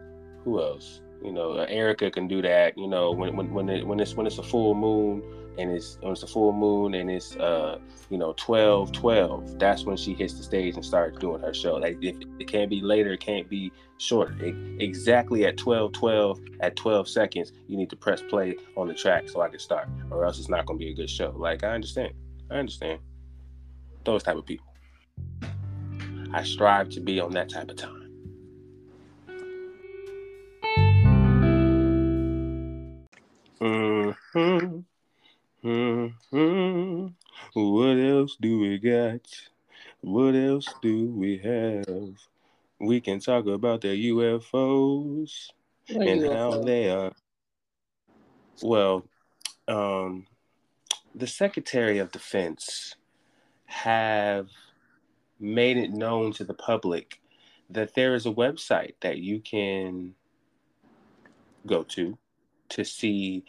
[SPEAKER 1] Who else? You know, Erica can do that. You know, when when when, it, when it's when it's a full moon and it's when it's a full moon and it's uh you know 12 12 that's when she hits the stage and starts doing her show like if it can't be later it can't be shorter it, exactly at 12 12 at 12 seconds you need to press play on the track so i can start or else it's not going to be a good show like i understand i understand those type of people i strive to be on that type of time mm-hmm. Mm-hmm. What else do we got? What else do we have? We can talk about the UFOs what and UFO? how they are. Well, um, the Secretary of Defense have made it known to the public that there is a website that you can go to to see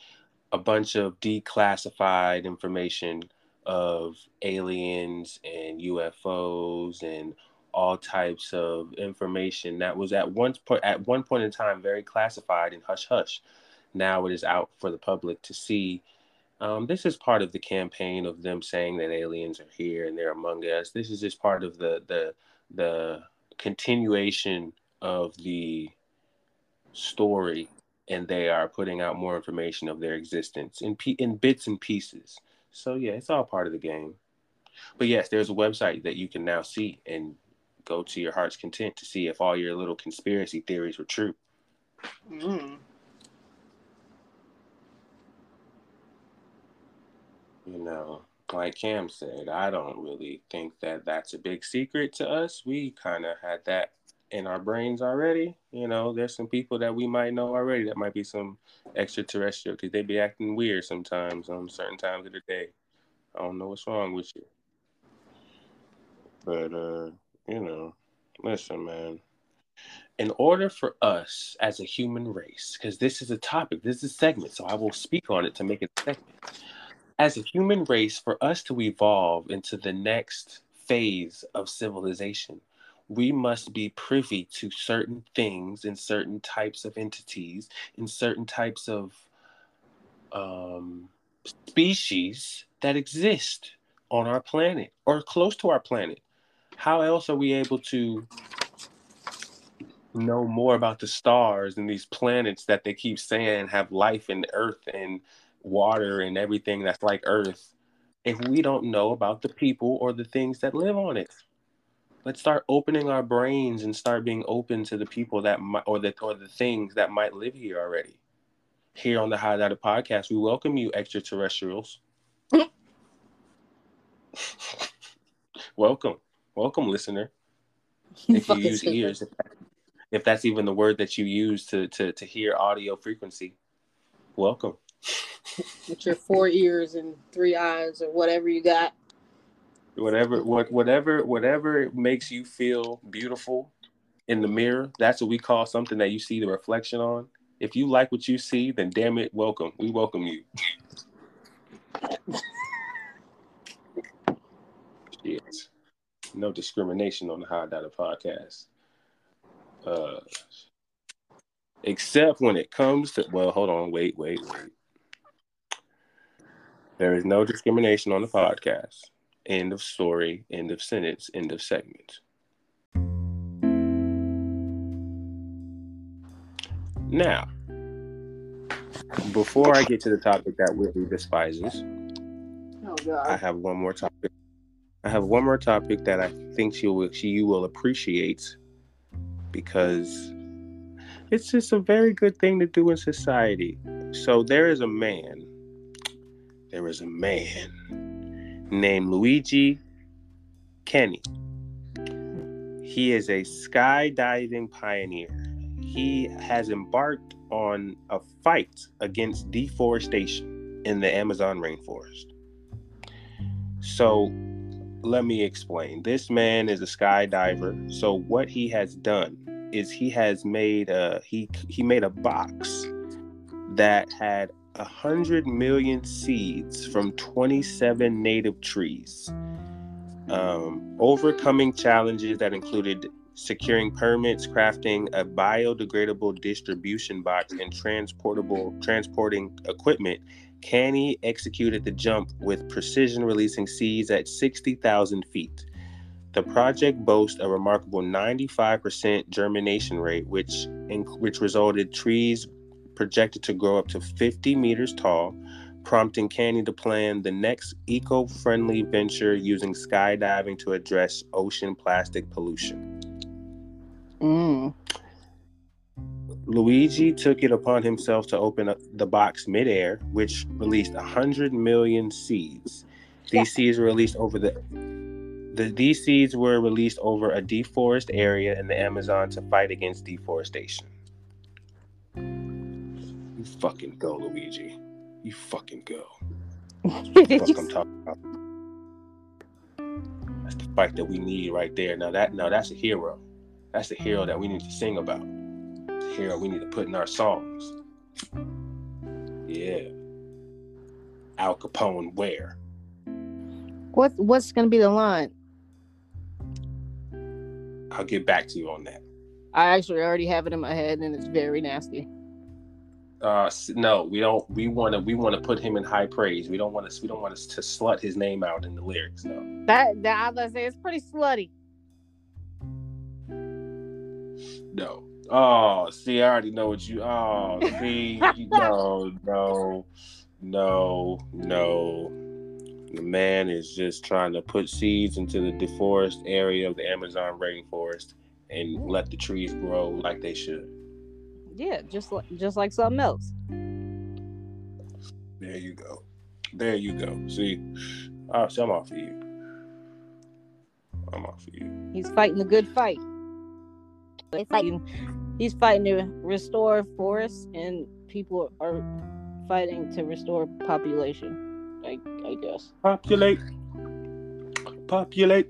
[SPEAKER 1] a bunch of declassified information of aliens and UFOs and all types of information that was at one point at one point in time very classified and hush hush. Now it is out for the public to see. Um, this is part of the campaign of them saying that aliens are here and they're among us. This is just part of the the the continuation of the story and they are putting out more information of their existence in in bits and pieces. So yeah, it's all part of the game. But yes, there's a website that you can now see and go to your heart's content to see if all your little conspiracy theories were true. Mm. You know, like Cam said, I don't really think that that's a big secret to us. We kind of had that in our brains already. You know, there's some people that we might know already that might be some extraterrestrial because they be acting weird sometimes on certain times of the day. I don't know what's wrong with you. But uh, you know, listen, man. In order for us as a human race, because this is a topic, this is a segment, so I will speak on it to make it a segment. As a human race, for us to evolve into the next phase of civilization, we must be privy to certain things in certain types of entities, in certain types of um, species that exist on our planet or close to our planet. How else are we able to know more about the stars and these planets that they keep saying have life and earth and water and everything that's like earth if we don't know about the people or the things that live on it? Let's start opening our brains and start being open to the people that might or the or the things that might live here already here on the High Data Podcast. We welcome you, extraterrestrials. welcome, welcome, listener. If you use ears, if, if that's even the word that you use to to to hear audio frequency, welcome.
[SPEAKER 2] With your four ears and three eyes or whatever you got.
[SPEAKER 1] Whatever, what, whatever, whatever makes you feel beautiful in the mirror, that's what we call something that you see the reflection on if you like what you see, then damn it, welcome. We welcome you. Shit. No discrimination on the High Data podcast. Uh, except when it comes to, well, hold on, wait, wait, wait. There is no discrimination on the podcast. End of story, end of sentence, end of segment. Now, before I get to the topic that Whitley despises, oh, God. I have one more topic. I have one more topic that I think she will she you will appreciate because it's just a very good thing to do in society. So there is a man. There is a man named Luigi Cani. He is a skydiving pioneer. He has embarked on a fight against deforestation in the Amazon rainforest. So let me explain. This man is a skydiver. So what he has done is he has made a he he made a box that had a hundred million seeds from 27 native trees. Um, overcoming challenges that included securing permits, crafting a biodegradable distribution box, and transportable transporting equipment, Cani executed the jump with precision, releasing seeds at 60,000 feet. The project boasts a remarkable 95% germination rate, which which resulted trees projected to grow up to 50 meters tall, prompting Cani to plan the next eco-friendly venture using skydiving to address ocean plastic pollution. Mm. Luigi took it upon himself to open up the box midair, which released 100 million seeds. These yeah. seeds were released over the, the these seeds were released over a deforested area in the Amazon to fight against deforestation. You fucking go, Luigi. You fucking go. fuck I'm talking about. That's the fight that we need right there. Now that now that's a hero. That's the hero that we need to sing about. The hero we need to put in our songs. Yeah. Al Capone, where?
[SPEAKER 2] What What's gonna be the line?
[SPEAKER 1] I'll get back to you on that.
[SPEAKER 2] I actually already have it in my head, and it's very nasty.
[SPEAKER 1] Uh, no, we don't. We want to. We want to put him in high praise. We don't want to. We don't want us to slut his name out in the lyrics. No.
[SPEAKER 2] That that I was say it's pretty slutty.
[SPEAKER 1] No. Oh, see, I already know what you. Oh, see, no, no, no, no, The man is just trying to put seeds into the deforest area of the Amazon rainforest and let the trees grow like they should.
[SPEAKER 2] Yeah, just like just like something else.
[SPEAKER 1] There you go. There you go. See, uh, so I'm off of you. I'm off of you.
[SPEAKER 2] He's fighting the good fight. He's fighting, he's fighting to restore forests, and people are fighting to restore population. I, I guess.
[SPEAKER 1] Populate. Populate.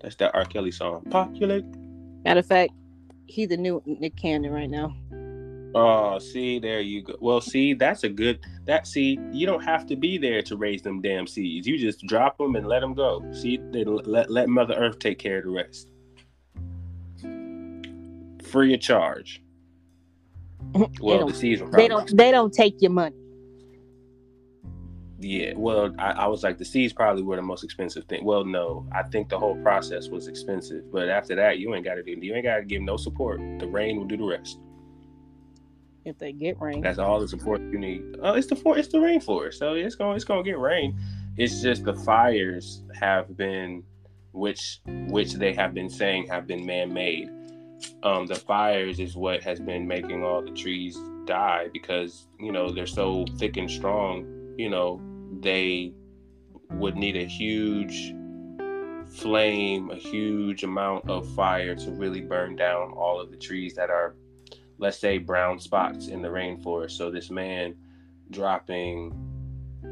[SPEAKER 1] That's that R. Kelly song. Populate.
[SPEAKER 2] Matter of fact, he the new Nick Cannon right now.
[SPEAKER 1] Oh, see, there you go. Well, see, that's a good. That see, you don't have to be there to raise them damn seeds. You just drop them and let them go. See, let let Mother Earth take care of the rest, free of charge. Well, the seeds
[SPEAKER 2] they don't. They don't take your money.
[SPEAKER 1] Yeah, well, I, I, was like, the seeds probably were the most expensive thing. Well, no, I think the whole process was expensive, but after that, you ain't got to do. You ain't got to give no support. The rain will do the rest
[SPEAKER 2] if they get rain.
[SPEAKER 1] That's all the support you need. Oh, it's the for it's the rainforest, so it's going it's going to get rain. It's just the fires have been, which which they have been saying have been man made. Um, the fires is what has been making all the trees die because you know they're so thick and strong. You know they would need a huge flame, a huge amount of fire to really burn down all of the trees that are let's say brown spots in the rainforest. So this man dropping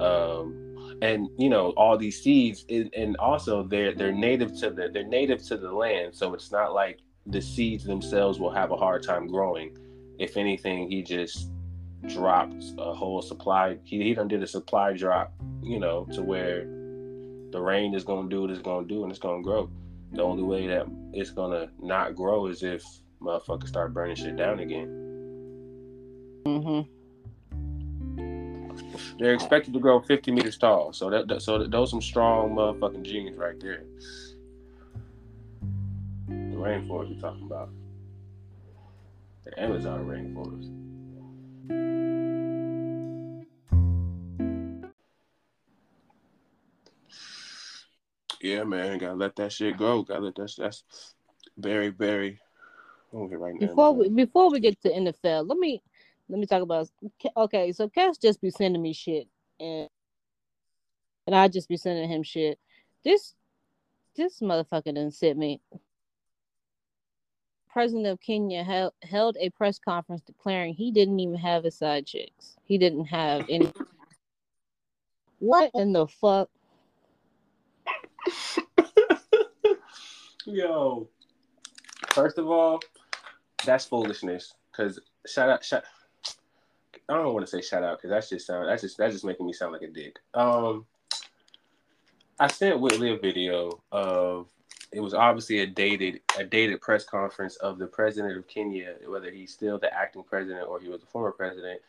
[SPEAKER 1] um and you know all these seeds and also they're they're native to the they're native to the land so it's not like the seeds themselves will have a hard time growing if anything he just dropped a whole supply he, he done did a supply drop you know to where the rain is going to do what it's going to do and it's going to grow the only way that it's going to not grow is if motherfuckers start burning shit down again.
[SPEAKER 2] Mm-hmm.
[SPEAKER 1] They're expected to grow 50 meters tall, so that, that so that, those some strong motherfucking genes right there. The rainforest you're talking about, the Amazon rainforest. Yeah, man, gotta let that shit go. Gotta let that. That's very, very right now.
[SPEAKER 2] Before we before we get to NFL, let me let me talk about. Okay, so Cass just be sending me shit, and and I just be sending him shit. This this motherfucker didn't sent me. President of Kenya held, held a press conference declaring he didn't even have his side chicks. He didn't have any. what in the fuck?
[SPEAKER 1] Yo, first of all, that's foolishness. Because shout out, shout. I don't want to say shout out because that's just sound. That's just that's just making me sound like a dick. Um, I sent Whitley a video of it was obviously a dated a dated press conference of the president of Kenya, whether he's still the acting president or he was a former president.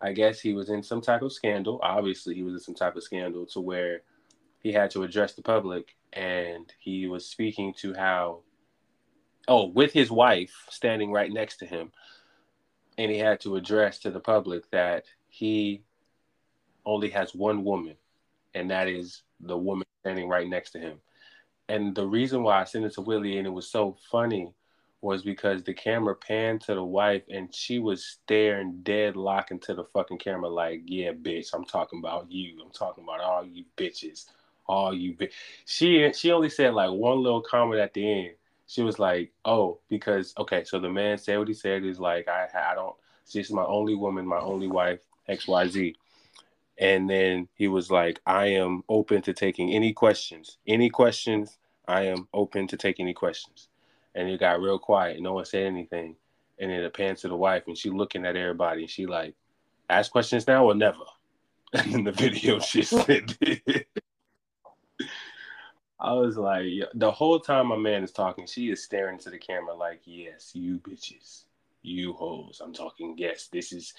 [SPEAKER 1] I guess he was in some type of scandal. Obviously, he was in some type of scandal to where he had to address the public, and he was speaking to how oh, with his wife standing right next to him. And he had to address to the public that he only has one woman, and that is the woman standing right next to him. And the reason why I sent it to Willie and it was so funny was because the camera panned to the wife and she was staring dead lock into the fucking camera like, yeah, bitch, I'm talking about you. I'm talking about all you bitches. All you bitch. She she only said like one little comment at the end she was like, "Oh, because okay." So the man said what he said. is like, "I I don't. She's my only woman, my only wife, X Y Z." And then he was like, "I am open to taking any questions. Any questions. I am open to take any questions." And it got real quiet. No one said anything. And then it pans to the wife, and she looking at everybody, and she like, "Ask questions now or never." And in the video, she said. I was like, the whole time my man is talking, she is staring to the camera like, yes, you bitches, you hoes. I'm talking, yes, this is.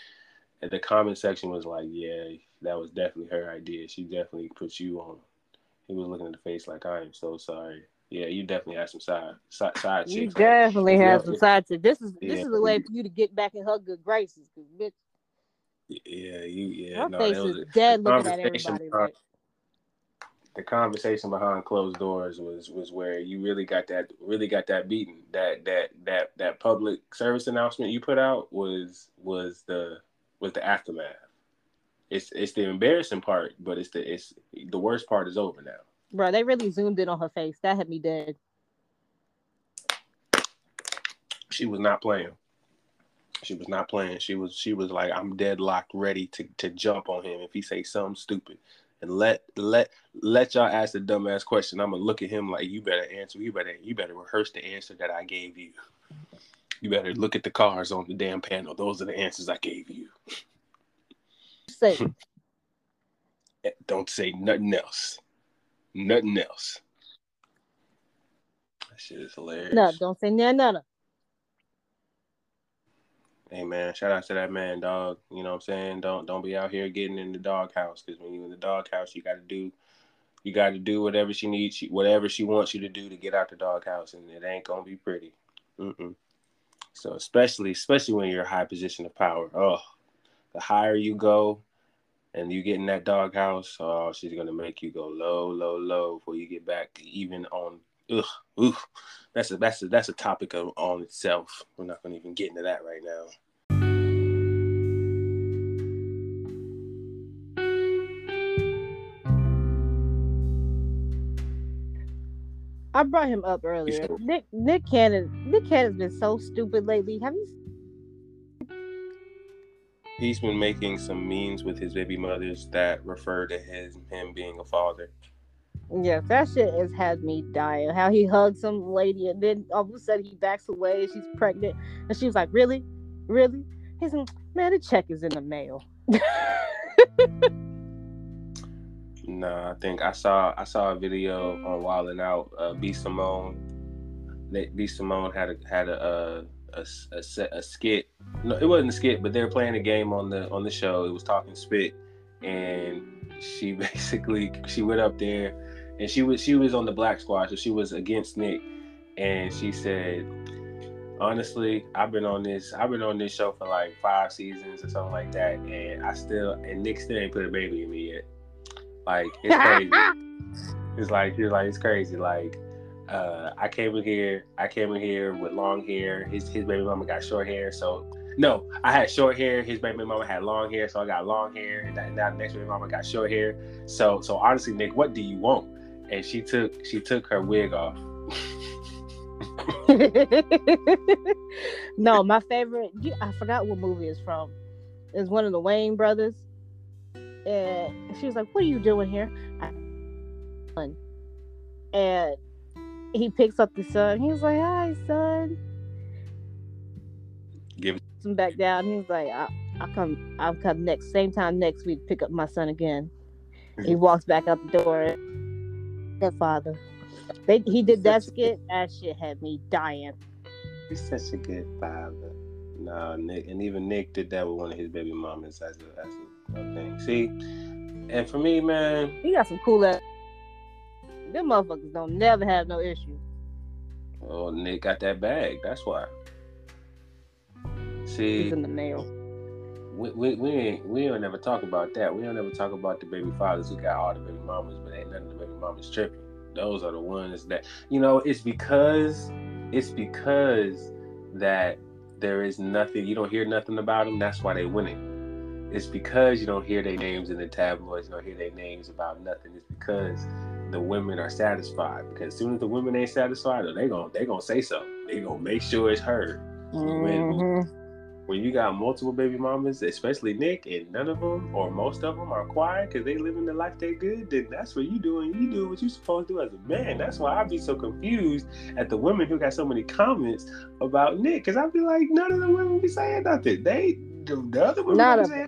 [SPEAKER 1] And the comment section was like, yeah, that was definitely her idea. She definitely put you on. He was looking at the face like, I am so sorry. Yeah, you definitely have some side side, side
[SPEAKER 2] You definitely like, have some side chicks. This is yeah. this is a way for you to get back in her good graces, cause bitch.
[SPEAKER 1] Yeah, you yeah.
[SPEAKER 2] Her no, face is dead looking at everybody. Right?
[SPEAKER 1] the conversation behind closed doors was was where you really got that really got that beaten. That that that that public service announcement you put out was was the was the aftermath. It's it's the embarrassing part, but it's the it's the worst part is over now.
[SPEAKER 2] Bro, they really zoomed in on her face. That had me dead.
[SPEAKER 1] She was not playing. She was not playing. She was she was like, I'm deadlocked, ready to to jump on him if he say something stupid. And let let let y'all ask the dumbass question. I'm gonna look at him like you better answer. You better you better rehearse the answer that I gave you. You better look at the cars on the damn panel. Those are the answers I gave you.
[SPEAKER 2] Say eh,
[SPEAKER 1] Don't say nothing else. Nothing else. That shit is hilarious.
[SPEAKER 2] no, don't say no, no, no.
[SPEAKER 1] Hey man, shout out to that man, dog. You know what I'm saying? Don't don't be out here getting in the doghouse because when you in the doghouse, you got to do, you got to do whatever she needs, whatever she wants you to do to get out the doghouse, and it ain't gonna be pretty. Mm-mm. So especially especially when you're a high position of power, oh, the higher you go, and you get in that doghouse, oh, she's gonna make you go low, low, low before you get back even on. Ugh, ugh. That's a that's a that's a topic of, on itself. We're not gonna even get into that right now.
[SPEAKER 2] I brought him up earlier. Nick Nick Cannon Nick Cannon's been so stupid lately. Have you
[SPEAKER 1] He's been making some memes with his baby mothers that refer to his him being a father.
[SPEAKER 2] Yes, that shit has had me dying. How he hugged some lady and then all of a sudden he backs away. She's pregnant, and she was like, "Really, really?" He's like, "Man, the check is in the mail."
[SPEAKER 1] Nah, I think I saw I saw a video on Wild 'N Out. Uh, B Simone, B Simone had a had a uh, a, a, a skit. No, it wasn't a skit, but they were playing a game on the on the show. It was talking spit, and she basically she went up there, and she was she was on the black squad, so she was against Nick, and she said, honestly, I've been on this I've been on this show for like five seasons or something like that, and I still and Nick still ain't put a baby in me yet. Like it's crazy. It's like you're like it's crazy. Like uh, I came in here, I came in here with long hair. His his baby mama got short hair, so no, I had short hair. His baby mama had long hair, so I got long hair. And that- next baby mama got short hair. So so honestly, Nick, what do you want? And she took she took her wig off.
[SPEAKER 2] no, my favorite. I forgot what movie it's from. It's one of the Wayne brothers, and she was like, "What are you doing here?" I, and he picks up the son. He was like, "Hi, son."
[SPEAKER 1] Give
[SPEAKER 2] him back down. He was like, I, "I'll come. I'll come next same time next week. Pick up my son again." He mhm. walks back out the door. That father. They, he did that skit. That shit had me dying.
[SPEAKER 1] He's such a good father. No, Nick, and even Nick did that with one of his baby mamas as a, as a, thing. See, and for me, man,
[SPEAKER 2] He got some cool ass. Them motherfuckers don't never have no issue.
[SPEAKER 1] oh, Nick got that bag. That's why. See,
[SPEAKER 2] He's in the mail.
[SPEAKER 1] we, we, we ain't we don't never talk about that. We don't ever talk about the baby fathers who got all the baby mamas, but ain't none of the baby mamas tripping. Those are the ones that you know. It's because it's because that there is nothing. You don't hear nothing about them. That's why they winning. It's because you don't hear their names in the tabloids. You don't hear their names about nothing. It's because the women are satisfied. Because as soon as the women ain't satisfied, they gonna they gonna say so. They gonna make sure it's heard. When-
[SPEAKER 2] Mhm.
[SPEAKER 1] when you got multiple baby mamas, especially Nick, and none of them or most of them are quiet because they living the life they good, then that's what you doing. You do what you supposed to do as a man. That's why I be so confused at the women who got so many comments about Nick because I be like, none of the women be saying nothing. They the, the other women
[SPEAKER 2] None
[SPEAKER 1] be saying.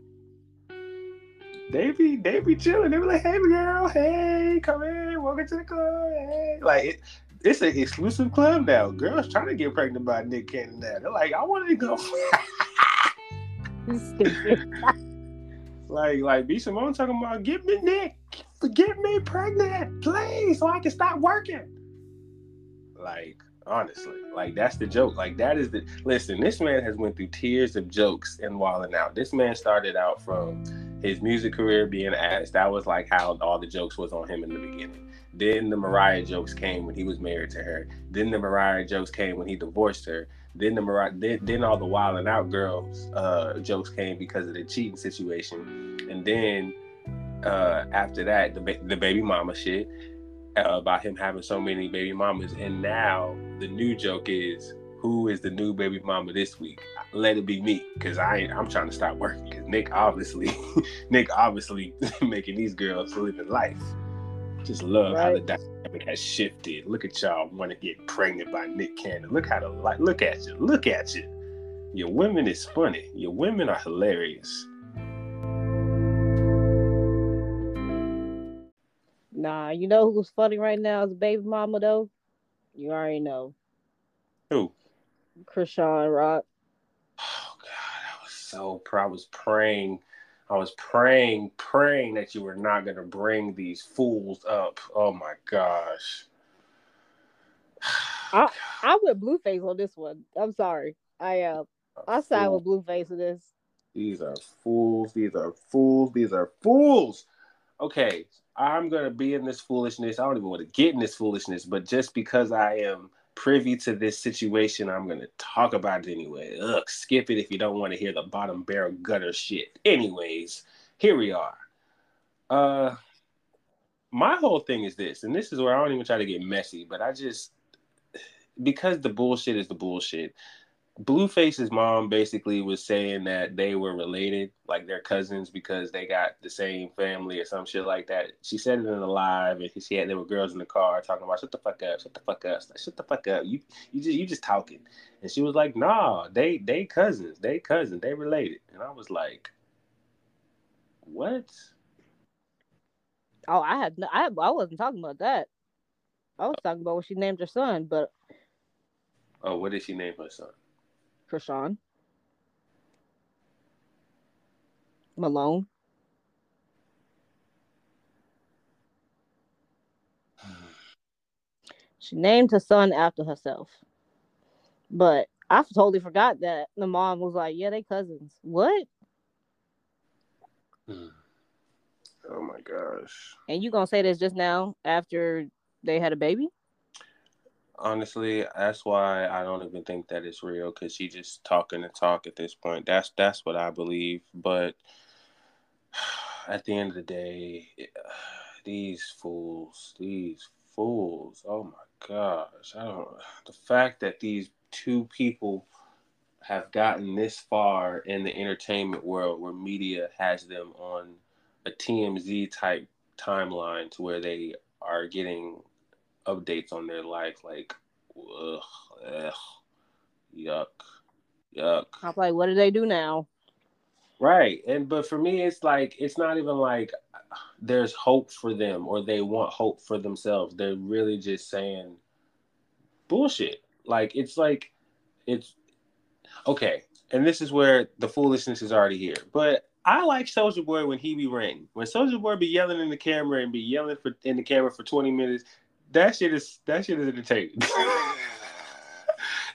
[SPEAKER 1] They be they be chilling. They be like, "Hey, girl, hey, come in, welcome to the club." Hey, like it, it's an exclusive club now. Girls trying to get pregnant by Nick Cannon now. They're like, "I want to go." Like, like B Simone talking about, get me Nick, get me pregnant, please, so I can stop working. Like, honestly, like that's the joke. Like that is the listen. This man has went through tears of jokes and Wild 'N Out. This man started out from his music career being asked, that was like how all the jokes was on him in the beginning. Then the Mariah jokes came when he was married to her. Then the Mariah jokes came when he divorced her. Then the Mariah, then, then all the Wild 'N Out girls uh, jokes came because of the cheating situation. And then uh, after that, the, the baby mama shit uh, about him having so many baby mamas. And now the new joke is who is the new baby mama this week? Let it be me, cause I ain't, I'm trying to stop working. Cause Nick obviously, Nick obviously making these girls live in life. Just love right. how the dynamic has shifted. Look at y'all want to get pregnant by Nick Cannon. Look how the like. Look at you. Look at you. Your women is funny. Your women are hilarious.
[SPEAKER 2] Nah, you know who's funny right now is baby mama though? You already know.
[SPEAKER 1] Who?
[SPEAKER 2] Chrisean Rock.
[SPEAKER 1] Oh God, I was so. I was praying. I was praying, praying that you were not gonna bring these fools up. Oh my gosh.
[SPEAKER 2] I I went Blueface on this one. I'm sorry. I uh I side with Blueface in this.
[SPEAKER 1] These are fools. These are fools. These are fools. Okay, I'm gonna be in this foolishness. I don't even want to get in this foolishness, but just because I am privy to this situation, I'm gonna talk about it anyway. Ugh, skip it if you don't want to hear the bottom barrel gutter shit. Anyways, here we are. Uh my whole thing is this, and this is where I don't even try to get messy, but I just because the bullshit is the bullshit. Blueface's mom basically was saying that they were related, like they're cousins, because they got the same family or some shit like that. She said it in the live, and she had there were girls in the car talking about shut the fuck up, shut the fuck up, shut the fuck up. You you just you just talking, and she was like, nah, they they cousins, they cousins, they related, and I was like, what?
[SPEAKER 2] Oh, I had I I wasn't talking about that. I was talking about what she named her son, but
[SPEAKER 1] oh, what did she name her son?
[SPEAKER 2] Chrisean. Malone. She named her son after herself. But I totally forgot that the mom was like, yeah, they cousins. What? Hmm.
[SPEAKER 1] Oh my gosh.
[SPEAKER 2] And you gonna say this just now after they had a baby?
[SPEAKER 1] Honestly, that's why I don't even think that it's real because she just talking and talk at this point. That's that's what I believe. But at the end of the day, eh, these fools, these fools. Oh my gosh, I don't. The fact that these two people have gotten this far in the entertainment world, where media has them on a TMZ type timeline, to where they are getting updates on their life. Like, ugh, ugh, yuck, yuck.
[SPEAKER 2] I'm like, what do they do now?
[SPEAKER 1] Right, and but for me, it's like it's not even like there's hope for them or they want hope for themselves. They're really just saying bullshit. Like it's like it's okay, and this is where the foolishness is already here. But I like Soulja Boy when he be ranting. When Soulja Boy be yelling in the camera and be yelling for in the camera for 20 minutes, that shit is that shit is entertaining.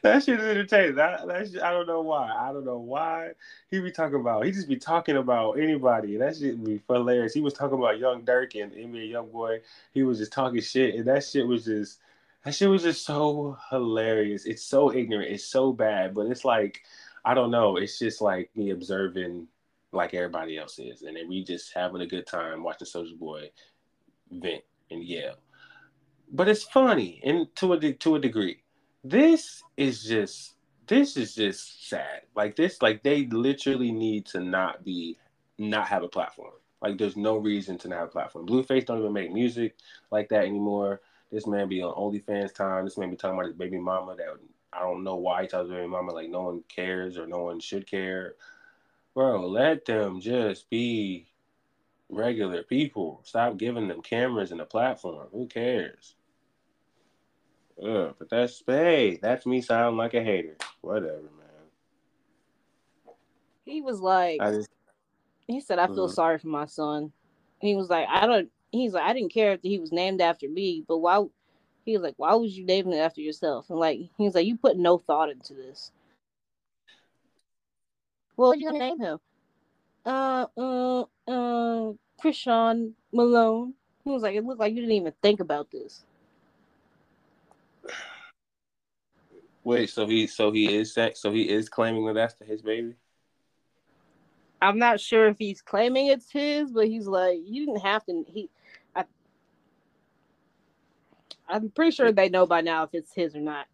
[SPEAKER 1] that shit is entertaining. That, that shit, I don't know why. I don't know why he be talking about. He just be talking about anybody. That shit be hilarious. He was talking about Young Durk and NBA Young Boy. He was just talking shit, and that shit was just that shit was just so hilarious. It's so ignorant. It's so bad, but it's like I don't know. It's just like me observing like everybody else is, and then we just having a good time watching Soulja Boy vent and yell but it's funny and to a to a degree. This is just this is just sad. Like this, like they literally need to not be not have a platform. Like there's no reason to not have a platform. Blueface don't even make music like that anymore. This man be on OnlyFans time. This man be talking about his baby mama that I don't know why he tells his baby mama like no one cares or no one should care. Bro, let them just be regular people. Stop giving them cameras and a platform. Who cares? Ugh, but that's hey, that's me sounding like a hater. Whatever, man.
[SPEAKER 2] He was like, just, he said, "I feel mm-hmm. sorry for my son." He was like, "I don't." He's like, "I didn't care if he was named after me, but why?" He was like, "Why was you naming it after yourself?" And like, he was like, "You put no thought into this." Well, what are you gonna name him? Uh, uh, uh, Chrisean Malone. He was like, it looked like you didn't even think about this.
[SPEAKER 1] Wait, so he so he is that so he is claiming that that's his baby?
[SPEAKER 2] I'm not sure if he's claiming it's his, but he's like, you didn't have to. He, I, I'm pretty sure they know by now if it's his or not.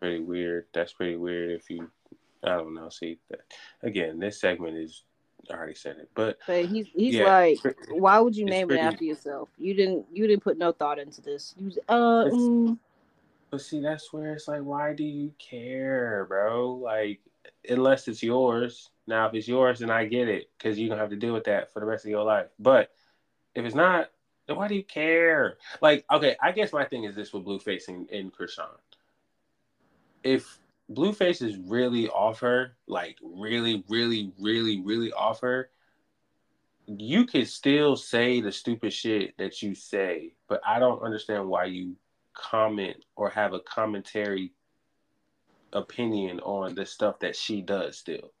[SPEAKER 1] Pretty weird. That's pretty weird. If you, I don't know. See, that, again, this segment is I already said it, but
[SPEAKER 2] but he's he's
[SPEAKER 1] yeah,
[SPEAKER 2] like, why would you name
[SPEAKER 1] pretty-
[SPEAKER 2] it after yourself? You didn't you didn't put no thought into this. You uh, mm,
[SPEAKER 1] But see, that's where it's like, why do you care, bro? Like, unless it's yours. Now, if it's yours, then I get it because you're gonna have to deal with that for the rest of your life. But if it's not, then why do you care? Like, okay, I guess my thing is this with Blueface and, and Chrisean. If Blueface is really off her, like really, really, really, really off her, you can still say the stupid shit that you say, but I don't understand why you comment or have a commentary opinion on the stuff that she does still.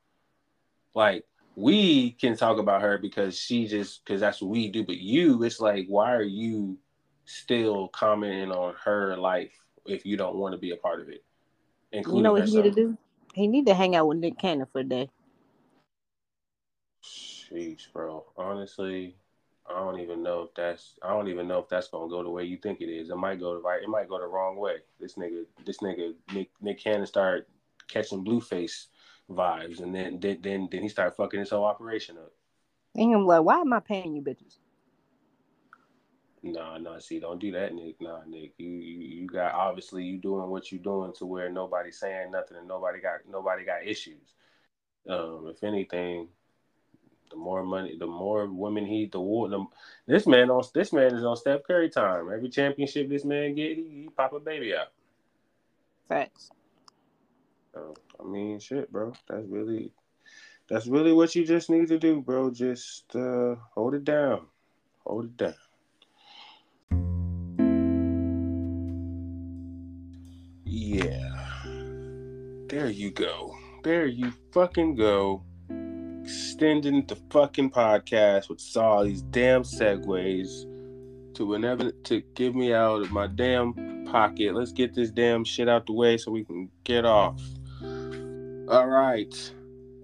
[SPEAKER 1] Like we can talk about her because she just because that's what we do, but you, it's like, why are you still commenting on her life if you don't want to be a part of it?
[SPEAKER 2] You know what he need to do? He need to hang out with Nick Cannon for a day.
[SPEAKER 1] Sheesh, bro. Honestly, I don't even know if that's I don't even know if that's gonna go the way you think it is. It might go the right. It might go the wrong way. This nigga, this nigga, Nick Nick Cannon start catching Blueface vibes, and then then then, then he start fucking his whole operation up.
[SPEAKER 2] And I'm like, why am I paying you bitches?
[SPEAKER 1] Nah, nah. See, don't do that, Nick. Nah, Nick. You you you got obviously you doing what you doing to where nobody's saying nothing and nobody got nobody got issues. Um, if anything, the more money, the more women he, the war. The, this man on this man is on Steph Curry time. Every championship this man get, he, he pop a baby out.
[SPEAKER 2] Facts.
[SPEAKER 1] So, I mean, shit, bro. That's really, that's really what you just need to do, bro. Just uh, hold it down, hold it down. There you go. There you fucking go. Extending the fucking podcast with all these damn segues to whenever to give me out of my damn pocket. Let's get this damn shit out the way so we can get off. All right.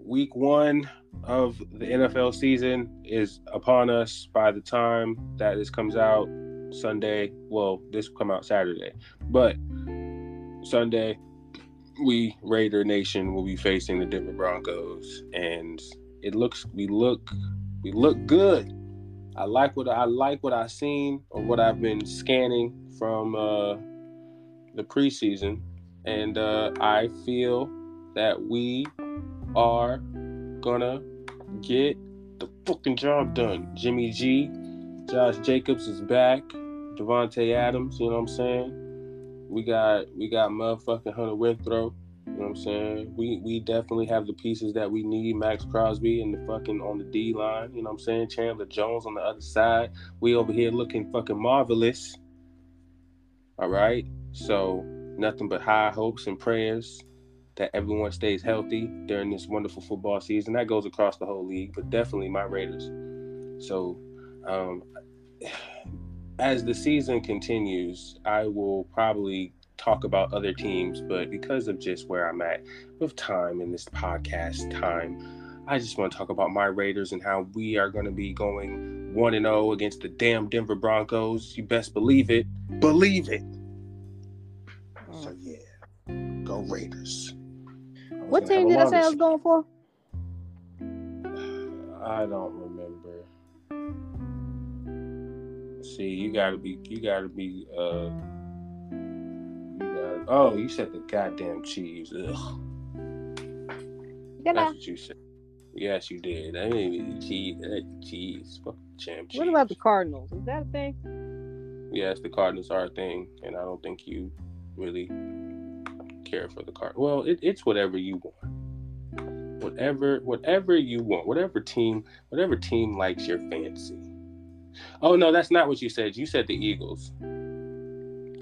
[SPEAKER 1] Week one of the NFL season is upon us by the time that this comes out Sunday. Well, this will come out Saturday. But Sunday, we Raider Nation will be facing the Denver Broncos, and it looks we look we look good. I like what I like what I've seen or what I've been scanning from uh, the preseason, and uh, I feel that we are gonna get the fucking job done. Jimmy G, Josh Jacobs is back. Davante Adams, you know what I'm saying? We got we got motherfucking Hunter Renfrow. You know what I'm saying? We we definitely have the pieces that we need. Maxx Crosby and the fucking on the D line. You know what I'm saying? Chandler Jones on the other side. We over here looking fucking marvelous. All right. So nothing but high hopes and prayers that everyone stays healthy during this wonderful football season. That goes across the whole league, but definitely my Raiders. So um as the season continues, I will probably talk about other teams, but because of just where I'm at with time in this podcast time, I just want to talk about my Raiders and how we are going to be going 1 and 0 against the damn Denver Broncos. You best believe it. Believe it. Hmm. So yeah. Go Raiders.
[SPEAKER 2] What team did I say I was going for?
[SPEAKER 1] I don't See, you gotta be, you gotta be, uh, you gotta, oh, you said the goddamn Chiefs. Ugh,
[SPEAKER 2] Did I?
[SPEAKER 1] that's what you said. Yes, you did. I didn't even cheese. Cheese. Fuck the champ.
[SPEAKER 2] What about the Cardinals? Is that a thing?
[SPEAKER 1] Yes, the Cardinals are a thing, and I don't think you really care for the card. Well, it, it's whatever you want. Whatever, whatever you want. Whatever team, whatever team likes your fancy. Oh no, that's not what you said. You said the Eagles.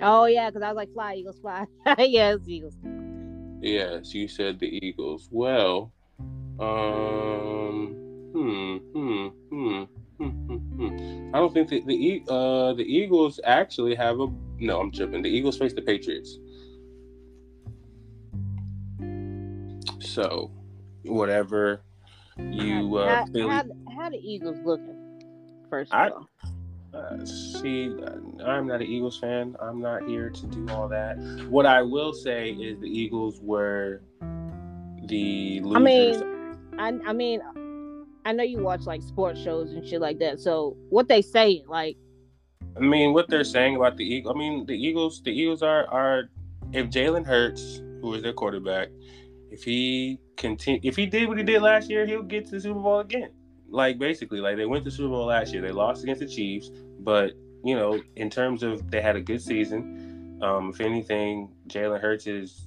[SPEAKER 2] Oh yeah, because I was like, fly Eagles, fly. yeah, it's Eagles.
[SPEAKER 1] Yes, you said the Eagles. Well, um, Hmm. Hmm. Hmm. Hmm, hmm, hmm. I don't think the the uh the Eagles actually have a no. I'm tripping. The Eagles face the Patriots. So, whatever you uh,
[SPEAKER 2] how,
[SPEAKER 1] Philly-
[SPEAKER 2] how, how the Eagles looking? First of
[SPEAKER 1] I-
[SPEAKER 2] all,
[SPEAKER 1] Uh, see, I'm not an Eagles fan. I'm not here to do all that. What I will say is the Eagles were the losers.
[SPEAKER 2] I mean, I I mean, I know you watch like sports shows and shit like that. So what they say, like,
[SPEAKER 1] I mean, what they're saying about the Eagles. I mean, the Eagles. The Eagles are are if Jalen Hurts, who is their quarterback, if he continue, if he did what he did last year, he'll get to the Super Bowl again. Like basically, like they went to Super Bowl last year. They lost against the Chiefs, but you know, in terms of they had a good season. Um, if anything, Jalen Hurts is.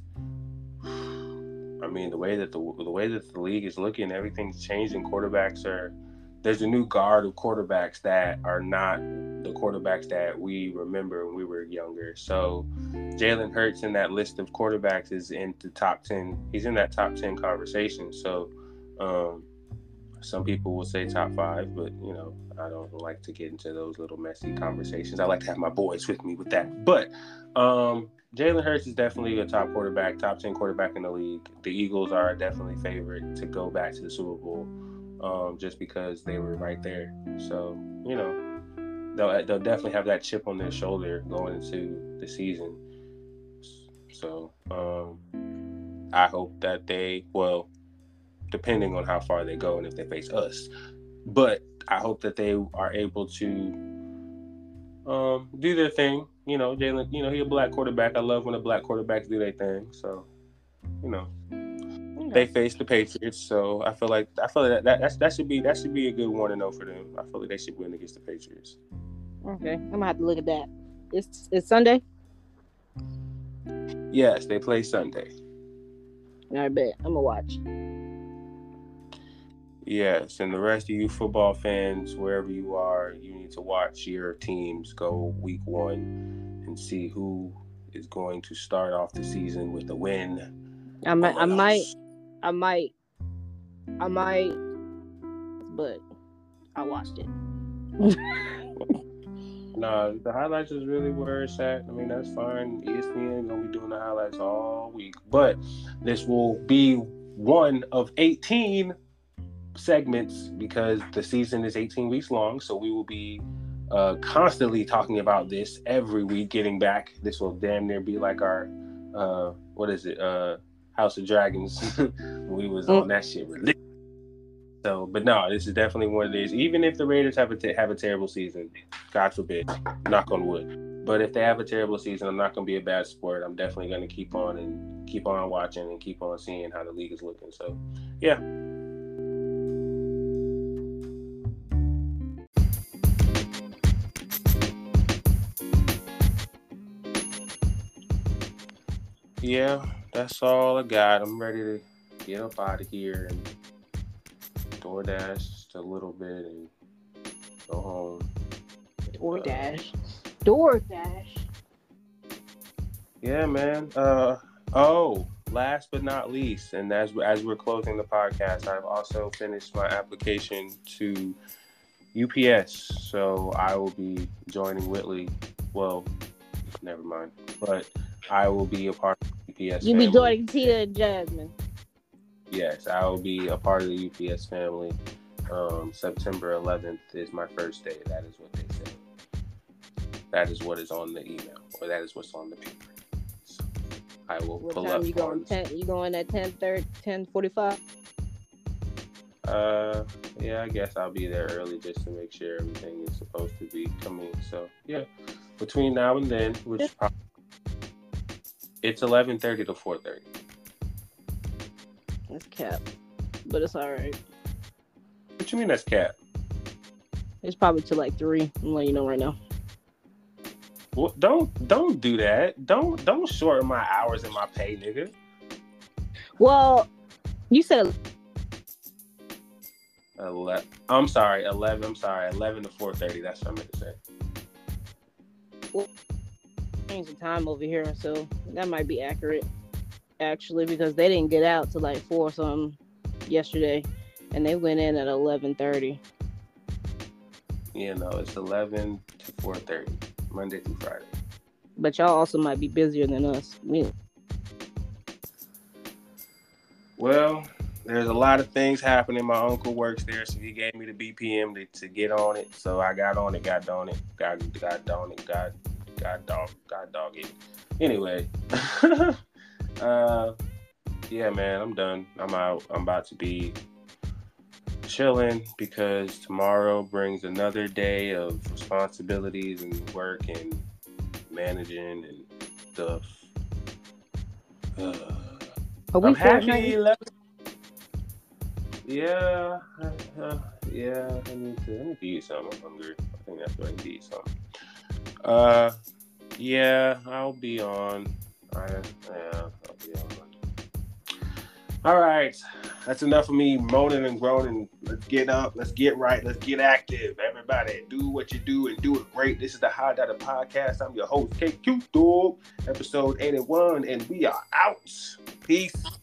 [SPEAKER 1] I mean, the way that the the way that the league is looking, everything's changing. Quarterbacks are there's a new guard of quarterbacks that are not the quarterbacks that we remember when we were younger. So Jalen Hurts in that list of quarterbacks is in the top ten. He's in that top ten conversation. So um, some people will say top five, but you know I don't like to get into those little messy conversations. I like to have my boys with me with that. But um, Jalen Hurts is definitely a top quarterback, top ten quarterback in the league. The Eagles are definitely favorite to go back to the Super Bowl um, just because they were right there. So you know, they'll they'll definitely have that chip on their shoulder going into the season. So um, I hope that they well, depending on how far they go and if they face us, but I hope that they are able to um, do their thing. You know, Jalen. You know, he's a black quarterback. I love when the black quarterbacks do their thing. So, you know, they face the Patriots, so I feel like I feel like that, that that should be that should be a good one to know for them. I feel like they should win against the Patriots.
[SPEAKER 2] okay, I'm gonna have to look at that. It's it's Sunday.
[SPEAKER 1] Yes, they play Sunday.
[SPEAKER 2] I bet I'm gonna watch.
[SPEAKER 1] Yes, and the rest of you football fans, wherever you are, you need to watch your teams go week one and see who is going to start off the season with a win.
[SPEAKER 2] I might, I might, I might, I might, but I watched it.
[SPEAKER 1] No, the highlights is really where it's at. I mean, that's fine. ESPN gonna be doing the highlights all week, but this will be one of 18 segments because the season is 18 weeks long. So we will be uh, constantly talking about this every week. Getting back, this will damn near be like our uh, what is it? Uh, House of Dragons. we was on that shit. So, but no, this is definitely one of these. Even if the Raiders have a t- have a terrible season, God forbid, knock on wood. But if they have a terrible season, I'm not going to be a bad sport. I'm definitely going to keep on and keep on watching and keep on seeing how the league is looking. So, yeah. Yeah, that's all I got. I'm ready to get up out of here and DoorDash just a little bit and go home.
[SPEAKER 2] DoorDash, DoorDash.
[SPEAKER 1] Yeah, man. Uh oh, last but not least, and as as we're closing the podcast, I've also finished my application to UPS, so I will be joining Whitley. Well, never mind, but I will be a part of the UPS.
[SPEAKER 2] You'll be joining Tina and Jasmine.
[SPEAKER 1] Yes, I will be a part of the UPS family. Um, September 11th is my first day. That is what they said. That is what is on the email, or that is what's on the paper. So I will
[SPEAKER 2] What
[SPEAKER 1] pull
[SPEAKER 2] time
[SPEAKER 1] up
[SPEAKER 2] you going? Ten, you going at 10, 10 45?
[SPEAKER 1] Uh, yeah, I guess I'll be there early just to make sure everything is supposed to be coming. So yeah, between now and then, which probably, it's 11:30 to 4:30.
[SPEAKER 2] That's cap, but it's all right.
[SPEAKER 1] What you mean that's cap?
[SPEAKER 2] It's probably to like three. I'm letting you know right now.
[SPEAKER 1] Well, don't don't do that. Don't don't shorten my hours and my pay, nigga.
[SPEAKER 2] Well, you said
[SPEAKER 1] Ele- I'm sorry, eleven. I'm sorry, eleven to four thirty. That's what I meant to say.
[SPEAKER 2] Change the time over here, so that might be accurate, actually, because they didn't get out till like four or something yesterday, and they went in at eleven thirty.
[SPEAKER 1] You know, it's eleven to four thirty, Monday through Friday.
[SPEAKER 2] But y'all also might be busier than us. We,
[SPEAKER 1] Well, there's a lot of things happening. My uncle works there, so he gave me the BPM to, to get on it. So I got on it, got on it, got got on it, got got dog, got dog it. Anyway, uh, yeah, man, I'm done. I'm out. I'm about to be chilling because tomorrow brings another day of responsibilities and work and managing and stuff. Uh,
[SPEAKER 2] are we
[SPEAKER 1] I'm happy.
[SPEAKER 2] Fortnite?
[SPEAKER 1] 11. Yeah, uh, yeah. I need to. I need to eat something. I'm hungry. I think that's what I need to eat something. Uh, yeah, I'll be on. I, yeah, I'll be on. All right, that's enough of me moaning and groaning. Let's get up. Let's get right. Let's get active. Everybody, do what you do and do it great. This is the Hiero Day Podcast. I'm your host, KQ Dog, episode 81, and we are out. Peace.